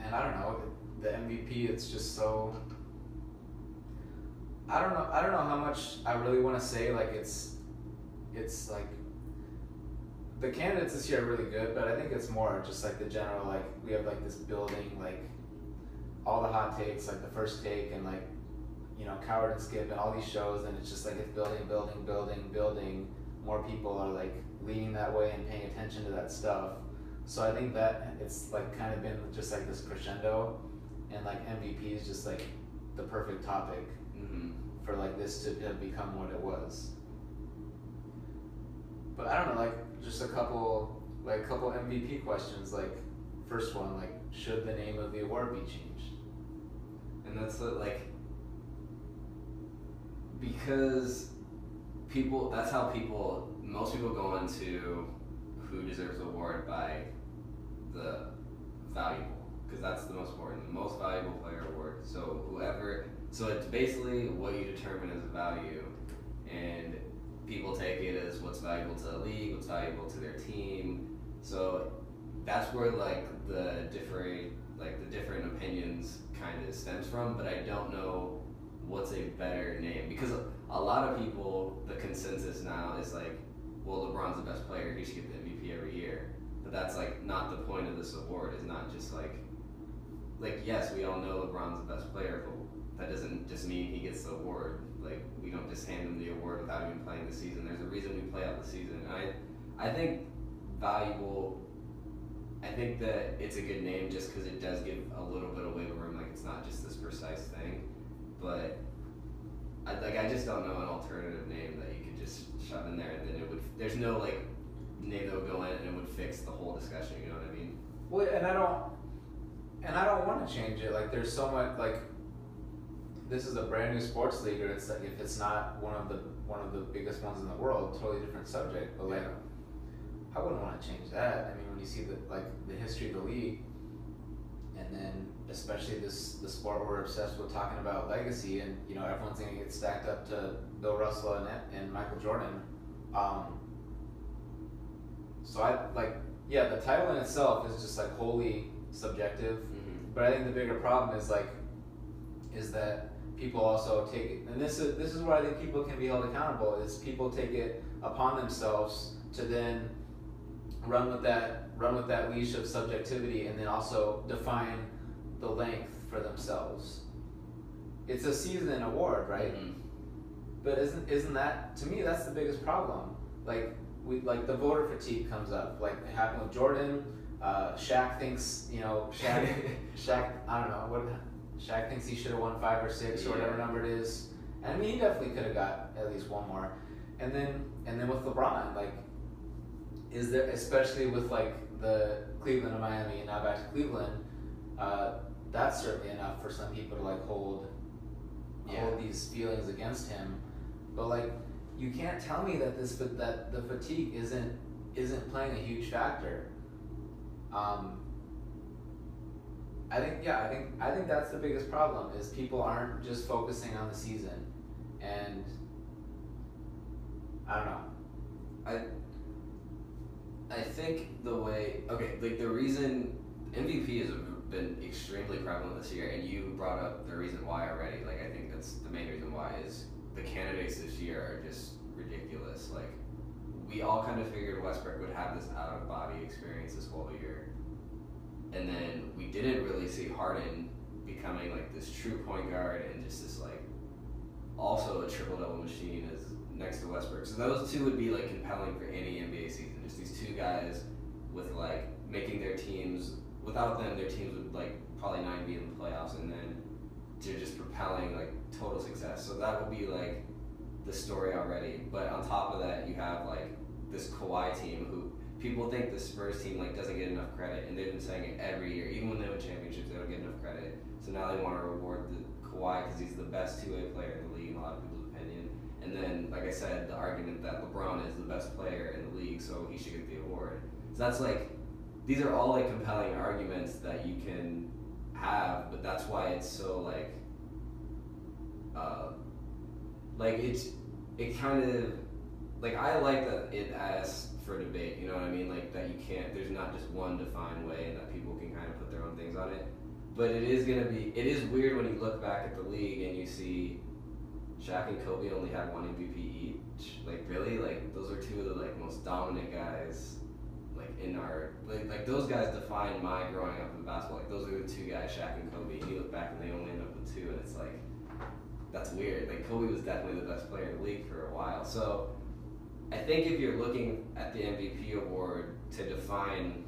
and I don't know the MVP. It's just so. I don't know. I don't know how much I really want to say. Like it's, it's like. The candidates this year are really good, but I think it's more just like the general like we have like this building like, all the hot takes like the first take and like, you know Cowherd and Skip and all these shows and it's just like it's building, building, building, building. More people are like leaning that way and paying attention to that stuff. So I think that it's like kind of been just like this crescendo, and like MVP is just like the perfect topic Mhm. for like this to have become what it was. But I don't know, like just a couple, like couple MVP questions. Like first one, like should the name of the award be changed? And that's what, like because people that's how people most people go into who deserves the award by the valuable because that's the most important the most valuable player award so whoever so it's basically what you determine as a value and people take it as what's valuable to the league what's valuable to their team. So that's where like the different like the different opinions kind of stems from but i don't know what's a better name. Because a lot of people the consensus now is like well lebron's the best player he should get the mvp every year. But that's like not the point of this award is not just like like yes we all know lebron's the best player but that doesn't just mean he gets the award like we don't just hand them the award without even playing the season there's a reason we play out the season and i i think valuable I think that it's a good name just because it does give a little bit of wiggle room. Like it's not just this precise thing, but I like I just don't know an alternative name that you could just shove in there and then it would. There's no like name that would go in and it would fix the whole discussion. You know what I mean? Well, and I don't, and I don't want to change it. Like, there's so much like. This is a brand new sports league, or it's like if it's not one of the one of the biggest ones in the world, totally different subject. But like, I wouldn't want to change that. I mean, when you see the like the history of the league, and then especially this the sport we're obsessed with talking about legacy, and you know everyone's gonna get stacked up to Bill Russell and and Michael Jordan. Um, so I like yeah, the title in itself is just like wholly subjective. Mm-hmm. But I think the bigger problem is like, is that people also take it, and this is this is where I think people can be held accountable. Is people take it upon themselves to then run with that run with that leash of subjectivity, and then also define the length for themselves. It's a season and award, right? Mhm. But isn't isn't that to me that's the biggest problem? Like we like the voter fatigue comes up. Like it happened with Jordan, Uh, Shaq thinks you know Shaq. [LAUGHS] Shaq, I don't know what. Shaq thinks he should have won five or six or whatever number it is. And I mean, he definitely could have got at least one more. And then and then with LeBron, like, is there especially with like the Cleveland and Miami and now back to Cleveland, uh, that's certainly enough for some people to like hold Yeah. hold these feelings against him. But like, you can't tell me that this but that the fatigue isn't isn't playing a huge factor. Um, I think yeah, I think I think that's the biggest problem is people aren't just focusing on the season, and I don't know. I I think the way okay, like the reason MVP has been extremely prevalent this year, and you brought up the reason why already. Like I think that's the main reason why is the candidates this year are just ridiculous. Like we all kind of figured Westbrook would have this out of body experience this whole year, and then we didn't really see Harden becoming like this true point guard and just this like also a triple double machine as next to Westbrook. So those two would be like compelling for any NBA season. Just these two guys with like making their teams without them their teams would like probably not be in the playoffs and then they're just propelling like total success. So that would be like the story already. But on top of that you have like this Kawhi team who people think the Spurs team like doesn't get enough credit and they've been saying it every year. Even when they win championships they don't get enough credit. So now they want to reward the Kawhi because he's the best two way player in the league in a lot of people's opinion. And then, like I said, the argument that LeBron is the best player in the league, so he should get the award. So that's like, these are all like compelling arguments that you can have, but that's why it's so like, uh, like it's, it kind of, like I like that it asks for debate. You know what I mean? Like that you can't. There's not just one defined way, and that people can kind of put their own things on it. But it is gonna be. It is weird when you look back at the league and you see Shaq and Kobe only had one MVP each. Like really, like those are two of the like most dominant guys, like in our like, like those guys defined my growing up in basketball. Like those are the two guys, Shaq and Kobe. And you look back and they only end up with two, and it's like that's weird. Like Kobe was definitely the best player in the league for a while. So I think if you're looking at the MVP award to define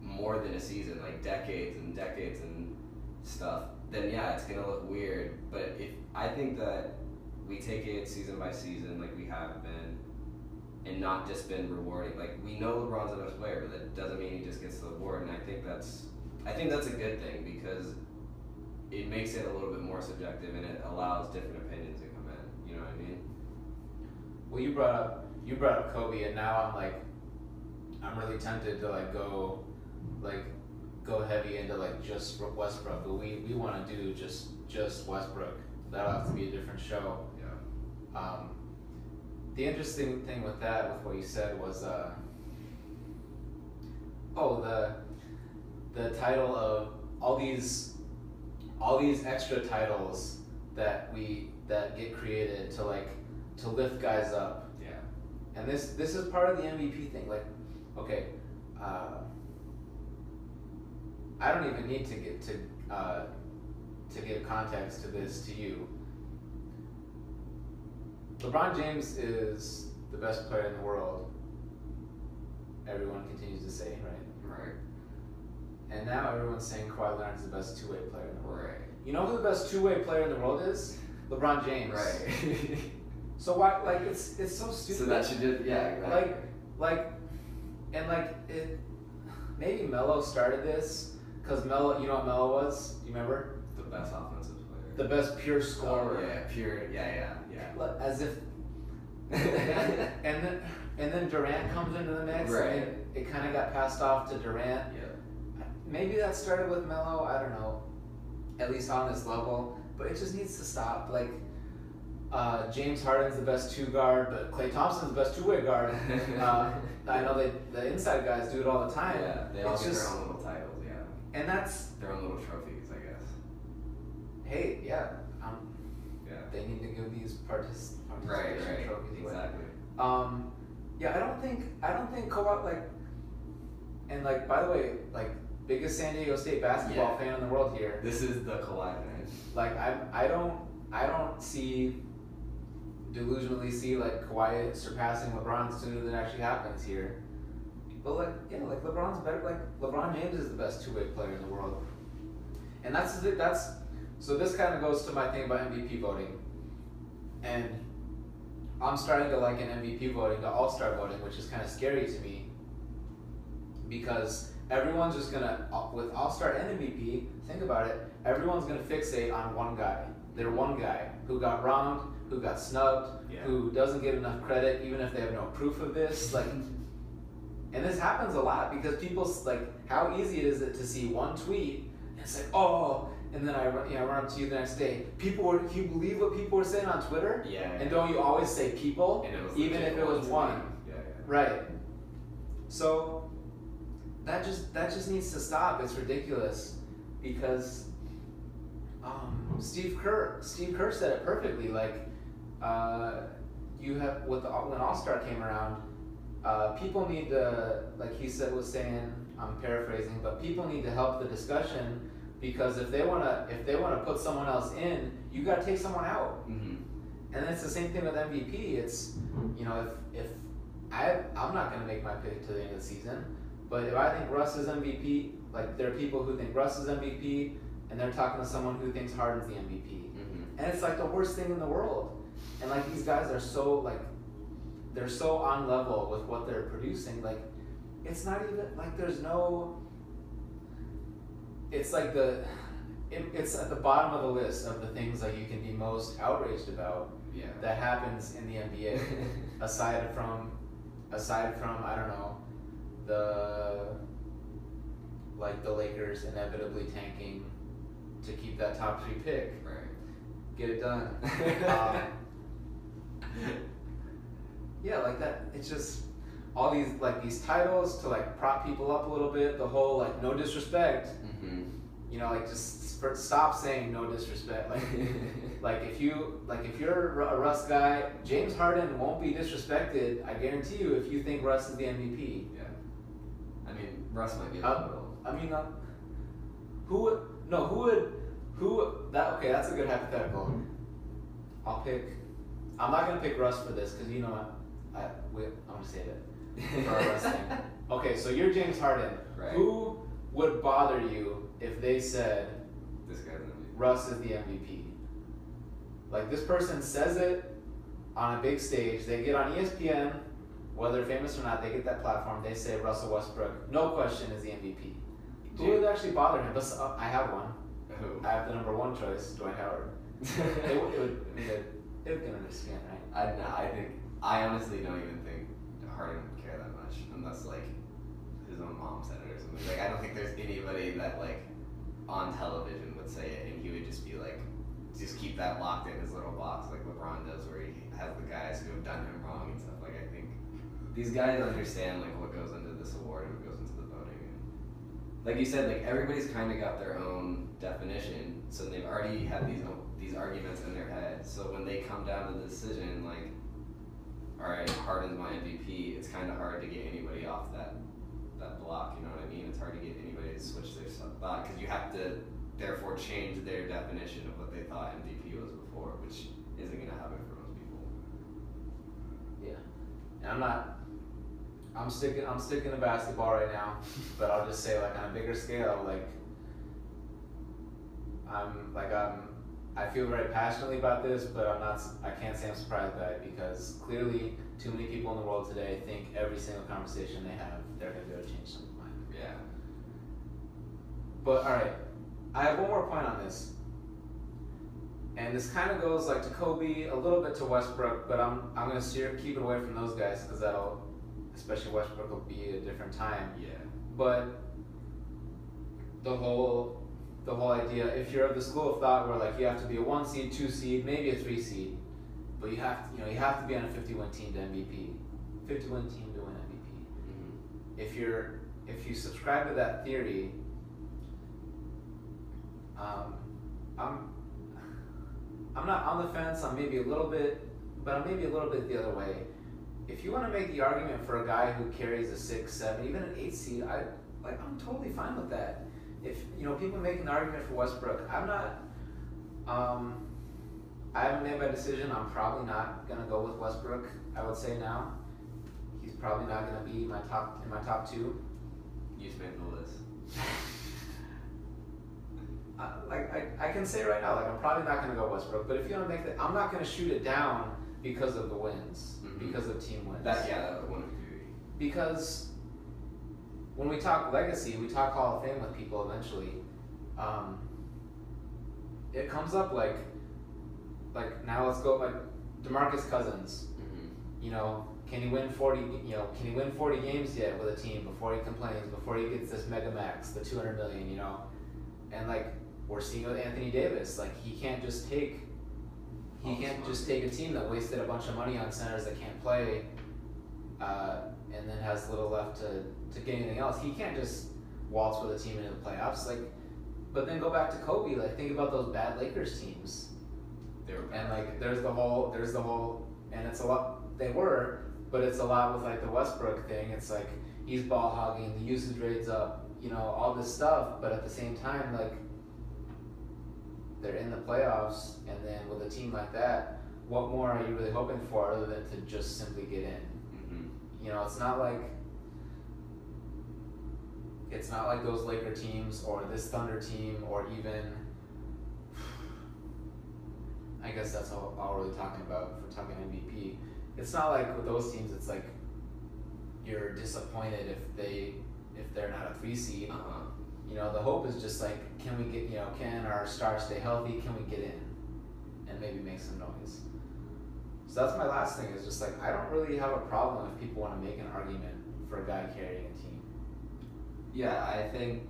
more than a season, like decades and decades and stuff, then yeah, it's gonna look weird. But if I think that we take it season by season, like we have been, and not just been rewarding. Like we know LeBron's the best player, but that doesn't mean he just gets the award. And I think that's, I think that's a good thing because it makes it a little bit more subjective and it allows different opinions to come in. You know what I mean? Well, you brought up you brought up Kobe, and now I'm like, I'm really tempted to like go, like, go heavy into like just Westbrook, but we we want to do just just Westbrook. That'll have to be a different show. Yeah. Um, the interesting thing with that, with what you said, was uh, oh the the title of all these all these extra titles that we that get created to like to lift guys up Yeah. and this this is part of the MVP thing. Like, okay, uh, I don't even need to get to uh, to give context to this to you. LeBron James is the best player in the world. Everyone continues to say, right? Right. And now everyone's saying Kawhi Leonard's the best two-way player in the world. Right. You know who the best two-way player in the world is? LeBron James. Right. [LAUGHS] So why? Like it's it's so stupid. so that should just yeah. Exactly. like like and like it maybe Melo started this because Melo you know what Melo was you remember the best offensive player. the best pure Oh, scorer yeah, pure. Yeah, yeah, yeah. as if and then and then Durant comes into the mix Right. and it, it kind of got passed off to Durant yeah. maybe that started with Melo I don't know at least on this level but it just needs to stop like uh, James Harden's the best two guard, but Klay Thompson's the best two way guard. [LAUGHS] Uh, I know they the inside guys do it all the time. Yeah, they all It's get just- their own little titles. Yeah, And that's their own little trophies, I guess. hey, yeah, um, Yeah. they need to give these partic- Right, participation right. trophies away. Exactly. Um, yeah, I don't think I don't think Kawhi like, and like by the way, like biggest San Diego State basketball Yeah. fan in the world here. This is the Kawhi man. Like I I don't I don't see delusionally see like Kawhi surpassing LeBron sooner than actually happens here. But like, yeah, like LeBron's better. Like LeBron James is the best two way player in the world, and that's that's. So this kind of goes to my thing about MVP voting, and I'm starting to like an MVP voting to All Star voting, which is kind of scary to me, because everyone's just gonna uh, with All Star and MVP. Think about it. Everyone's gonna fixate on one guy. They're one guy who got wronged, who got snubbed, Yeah. who doesn't get enough credit, even if they have no proof of this. [LAUGHS] Like, and this happens a lot because people like how easy it is it to see one tweet and it's like oh, and then I run, you know, run up to you the next day. People were, can you believe what people were saying on Twitter? Yeah. And don't you always say people, And it was even if it was one? Yeah, yeah. Right. So that just that just needs to stop. It's ridiculous because um, Steve Kerr Steve Kerr said it perfectly. Like uh, you have with the, when All Star came around, uh, people need to like he said was saying. I'm paraphrasing, but people need to help the discussion because if they wanna if they wanna put someone else in, you gotta take someone out. Mm-hmm. And it's the same thing with MVP. It's you know if if I I'm not gonna make my pick to the end of the season, but if I think Russ is MVP, like there are people who think Russ is MVP, and they're talking to someone who thinks Harden's the MVP, Mm-hmm. and it's like the worst thing in the world. And like these guys are so like they're so on level with what they're producing. Like it's not even like there's no. It's like the. It, it's at the bottom of the list of the things that you can be most outraged about Yeah. that happens in the NBA [LAUGHS] aside from aside from I don't know the like the Lakers inevitably tanking to keep that top three pick right. get it done [LAUGHS] um, [LAUGHS] yeah like that it's just all these like these titles to like prop people up a little bit the whole like no disrespect mm-hmm. you know like just stop saying no disrespect like [LAUGHS] like if you like if you're a Russ guy, James Harden won't be disrespected. I guarantee you. If you think Russ is the MVP, yeah. I mean, Russ might be Uh. I mean, uh, who would no? Who would who that? Okay, that's a good hypothetical. I'll pick. I'm not gonna pick Russ for this because you know what? I we, I'm gonna save it for our. [LAUGHS] Okay, so you're James Harden. Right. Who would bother you if they said This guy's. Russ is the MVP. Like this person says it on a big stage. They get on ESPN, whether famous or not, they get that platform. They say Russell Westbrook, no question, is the MVP. Who would actually bother him? But uh, I have one. Who? I have the number one choice, Dwight Howard. [LAUGHS] It, would- it would, I it would get under his skin, right? I no, I think I honestly don't even think Harden would care that much unless like his own mom said it or something. Like I don't think there's anybody that like on television would say it and he would just be like just keep that locked in his little box like LeBron does where he has the guys who have done him wrong and stuff. Like I think these guys understand like what goes into this award and what goes into the voting and like you said, like everybody's kind of got their own definition, so they've already had these these arguments in their head. So when they come down to the decision, like, all right, Harden's my MVP, it's kind of hard to get anybody off that that block. You know what I mean? It's hard to get anybody to switch their thought because you have to therefore change their definition of what they thought MVP was before, which isn't going to happen for most people. Yeah. And I'm not. I'm sticking. I'm sticking to basketball right now, [LAUGHS] but I'll just say, like on a bigger scale, like I'm like I'm. I feel very passionately about this, but I'm not. I can't say I'm surprised by it because clearly, too many people in the world today think every single conversation they have, they're gonna be able to change someone's mind. Yeah. But all right, I have one more point on this, and this kind of goes like to Kobe, a little bit to Westbrook, but I'm I'm gonna steer, keep it away from those guys because that'll, especially Westbrook, will be a different time. Yeah. But the whole the whole idea, if you're of the school of thought where like you have to be a one seed, two seed, maybe a three seed, but you have to, you know you have to be on a 51 team to MVP, 51 team to win MVP Mm-hmm. if you're if you subscribe to that theory, um, I'm I'm not on the fence. I'm maybe a little bit, but I'm maybe a little bit the other way. If you want to make the argument for a guy who carries a six, seven, even an eight seed, I like I'm totally fine with that. If you know people make an argument for Westbrook, I'm not. Um, I haven't made my decision. I'm probably not gonna go with Westbrook. I would say now. He's probably not gonna be my top in my top two. You just made the list. [LAUGHS] I, like I, I can say right now, like I'm probably not gonna go Westbrook, but if you want to make that, I'm not gonna shoot it down because of the wins, Mhm. because of team wins. That yeah, that would be. because when we talk legacy, we talk Hall of Fame with people eventually. Um, it comes up like, like now let's go like DeMarcus Cousins. Mm-hmm. You know, can he win forty? You know, can he win forty games yet with a team before he complains? Before he gets this mega max, the two hundred million. You know, and like we're seeing with Anthony Davis, like he can't just take. He can't just take a team that wasted a bunch of money on centers that can't play, uh, and then has little left to, to get anything else. He can't just waltz with a team into the playoffs. Like, but then go back to Kobe. Like, think about those bad Lakers teams. They were And like, there's the whole, there's the whole, and it's a lot. They were, but it's a lot with like the Westbrook thing. It's like he's ball hogging, the usage rate's up, you know, all this stuff. But at the same time, like, they're in the playoffs, and then with a team like that, what more are you really hoping for other than to just simply get in? You know, it's not like it's not like those Laker teams or this Thunder team or even [SIGHS] I guess that's all, all we're really talking about for talking MVP. It's not like with those teams it's like you're disappointed if they if they're not a three seed. Uh-huh. You know, the hope is just like can we get you know, can our stars stay healthy, can we get in and maybe make some noise. So that's my last thing is just like I don't really have a problem if people want to make an argument for a guy carrying a team. Yeah, I think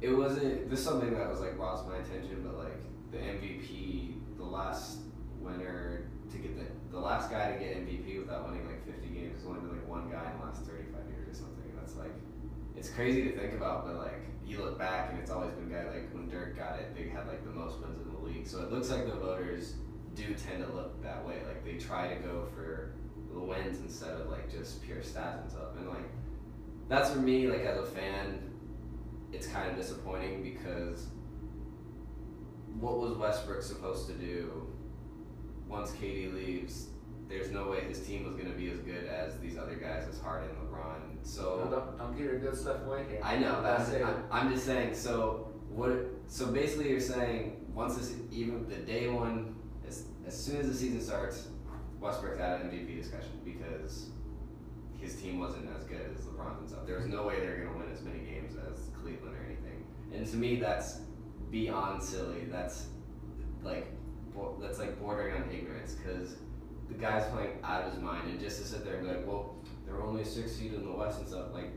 it wasn't. This is something that was like lost my attention, but like the MVP, the last winner to get the the last guy to get MVP without winning like 50 games has only been like one guy in the last 35 years or something. That's like, it's crazy to think about, but like you look back and it's always been a guy like when Dirk got it, they had like the most wins in the league. So it looks like the voters do tend to look that way. Like they try to go for the wins instead of like just pure stats and stuff. And like that's for me, like as a fan, it's kind of disappointing because what was Westbrook supposed to do once KD leaves? There's no way his team was going to be as good as these other guys, as Harden, LeBron. So No, don't don't get your good stuff away here. I know that's it. it. I, I'm just saying. So what? So basically, you're saying once this even the day one, as, as soon as the season starts, Westbrook's out of MVP discussion because his team wasn't as good as LeBron's and stuff. There was no way they're gonna win as many games as Cleveland or anything. And to me, that's beyond silly. That's like bo- that's like bordering on ignorance because the guy's playing out of his mind, and just to sit there and be like, well, they're only six seed in the West and stuff like.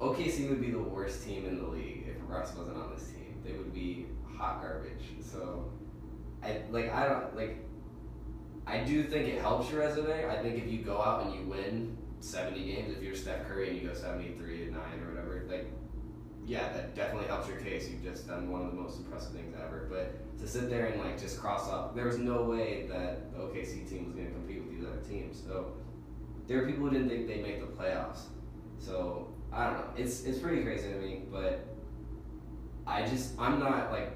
OKC would be the worst team in the league if Russ wasn't on this team. They would be hot garbage. So, I like I don't like. I do think it helps your resume. I think if you go out and you win seventy games, if you're Steph Curry and you go seventy three to nine or whatever, like, yeah, that definitely helps your case. You've just done one of the most impressive things ever. But to sit there and like just cross off, there was no way that the OKC team was going to compete with these other teams. So there were people who didn't think they'd make the playoffs. So I don't know. It's it's pretty crazy to me, but I just I'm not like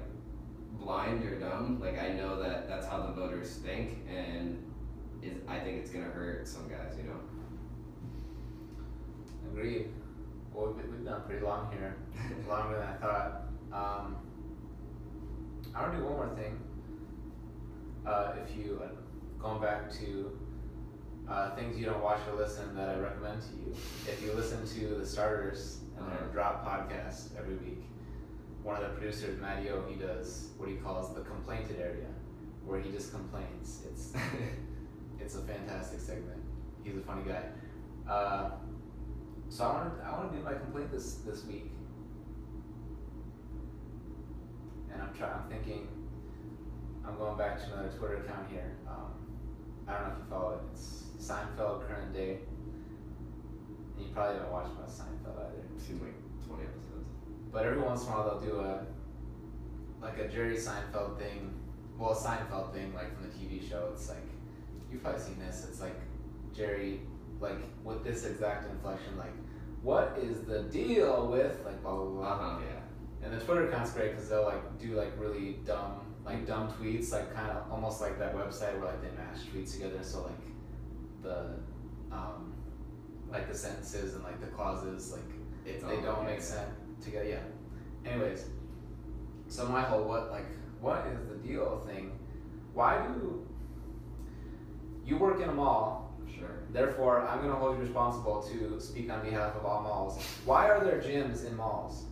blind or dumb. Like I know that that's how the voters think, and it, I think it's gonna hurt some guys. You know. Agreed. Well, we've, we've done pretty long here, [LAUGHS] longer than I thought. Um, I want to do one more thing. Uh, if you, uh, going back to uh, things you don't watch or listen that I recommend to you, if you listen to the starters and their Uh-huh. drop podcast every week, one of the producers, Matt Yo, he does what he calls the complainted area, where he just complains. It's [LAUGHS] it's a fantastic segment. He's a funny guy. Uh, so I want to I want to do my complaint this this week, and I'm trying. I'm thinking. I'm going back to another Twitter account here. Um, I don't know if you follow it. It's Seinfeld current day. And you probably haven't watched much Seinfeld either. Seen like. But every once in a while they'll do a like a Jerry Seinfeld thing. Well, a Seinfeld thing like from the TV show. It's like you've probably seen this. It's like Jerry like with this exact inflection, like what is the deal with like blah blah blah. Uh huh. Yeah. And the Twitter account's great because they'll like do like really dumb like dumb tweets, like kind of almost like that website where like they mash tweets together. So like the um, like the sentences and like the clauses like It's they don't make sense together. Yeah. Anyways, so my whole what like what is the deal thing? Why do you work in a mall? Sure. Therefore, I'm going to hold you responsible to speak on behalf of all malls. Why are there gyms in malls?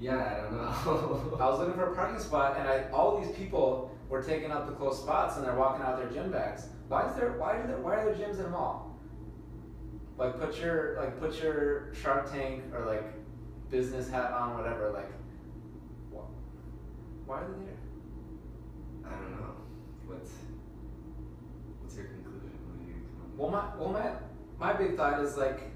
Yeah, I don't know. [LAUGHS] I was looking for a parking spot, and I all these people were taking up the close spots, and they're walking out their gym bags. Why is there? Why do there? Why are there gyms in a mall? Like put your like put your Shark Tank or like business hat on, whatever. Like, wh- why are they there? I don't know. What's what's your conclusion? What you Well, my well my my big thought is like,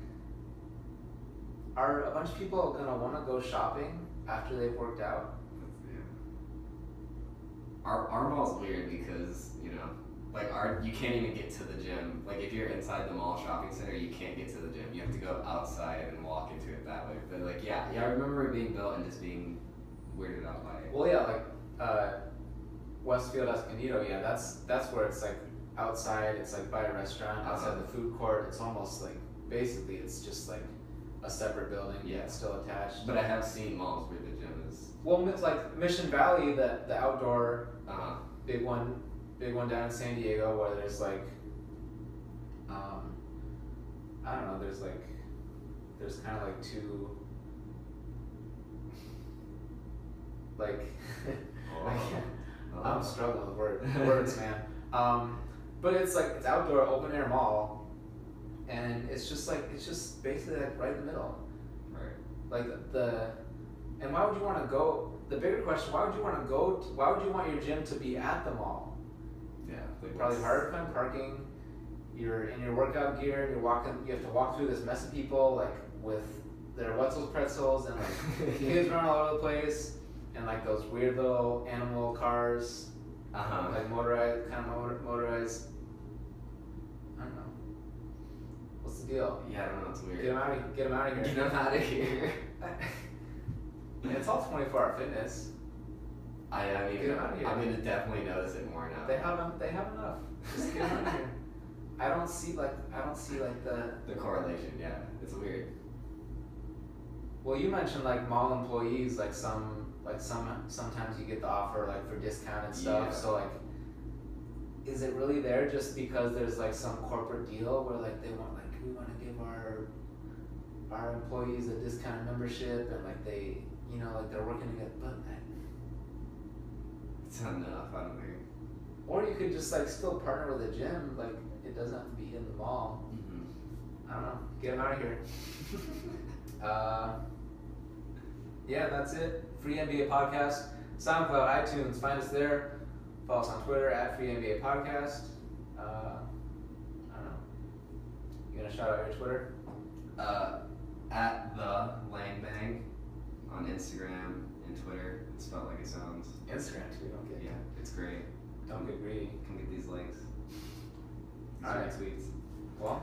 are a bunch of people gonna want to go shopping after they've worked out? That's- yeah. Our our mall's weird because you know, like our you can't even get to the gym. Like if you're inside the mall shopping center, you can't get to the gym. You have to go outside and walk into it that way. But like yeah, yeah, I remember it being built and just being weirded out by it. Well, yeah, like uh, Westfield Escondido, yeah, that's that's where it's like outside. It's like by a restaurant outside Uh-huh. the food court. It's almost like basically it's just like a separate building. Yeah. it's still attached. But I have seen malls where the gym is. well, it's like Mission Valley, the the outdoor Uh huh. big one, big one down in San Diego, where there's like, um, I don't know, there's like, there's kind of like two, [LAUGHS] like, [LAUGHS] I can't, I'm struggling with word, [LAUGHS] words, man. Um, but it's like it's outdoor, open air mall, and it's just like it's just basically like right in the middle. Right. Like the, and why would you want to go? The bigger question: Why would you want to go? To, why would you want your gym to be at the mall? Yeah. Probably what's- hard to find parking. You're in your workout gear. You're walking. You have to walk through this mess of people, like with their Wetzel's pretzels and like [LAUGHS] kids running all over the place, and like those weird little animal cars, Uh huh. like motorized, kind of motor, motorized. I don't know. What's the deal? Yeah, I don't know. It's weird. Get them out of here. Get them out of here. Get them out of here. [LAUGHS] it's all 24 hour fitness. I, I mean, Get outta here. I'm gonna definitely notice it more now. They have They have enough. Just get them out of here. [LAUGHS] I don't see like I don't see like the the correlation. Yeah, it's weird. well you mentioned like mall employees like some like some sometimes you get the offer like for discounted stuff Yeah. so like is it really there just because there's like some corporate deal where like they want like we want to give our our employees a discounted membership and like they you know like they're working together but It's not enough. I don't think. or you could just like still partner with a gym like it doesn't have to be in the mall Mm-hmm. I don't know. Get him out of here. [LAUGHS] uh, yeah, that's it. Free NBA podcast, SoundCloud, iTunes. Find us there. Follow us on Twitter at Free NBA Podcast. Uh, I don't know. You gonna shout out your Twitter? Uh, at the Lang Bang on Instagram and Twitter. It's spelled like it sounds. Instagram too. Don't get Yeah, it's great. don't get greedy. Come get these links. All right. Tweets. Well,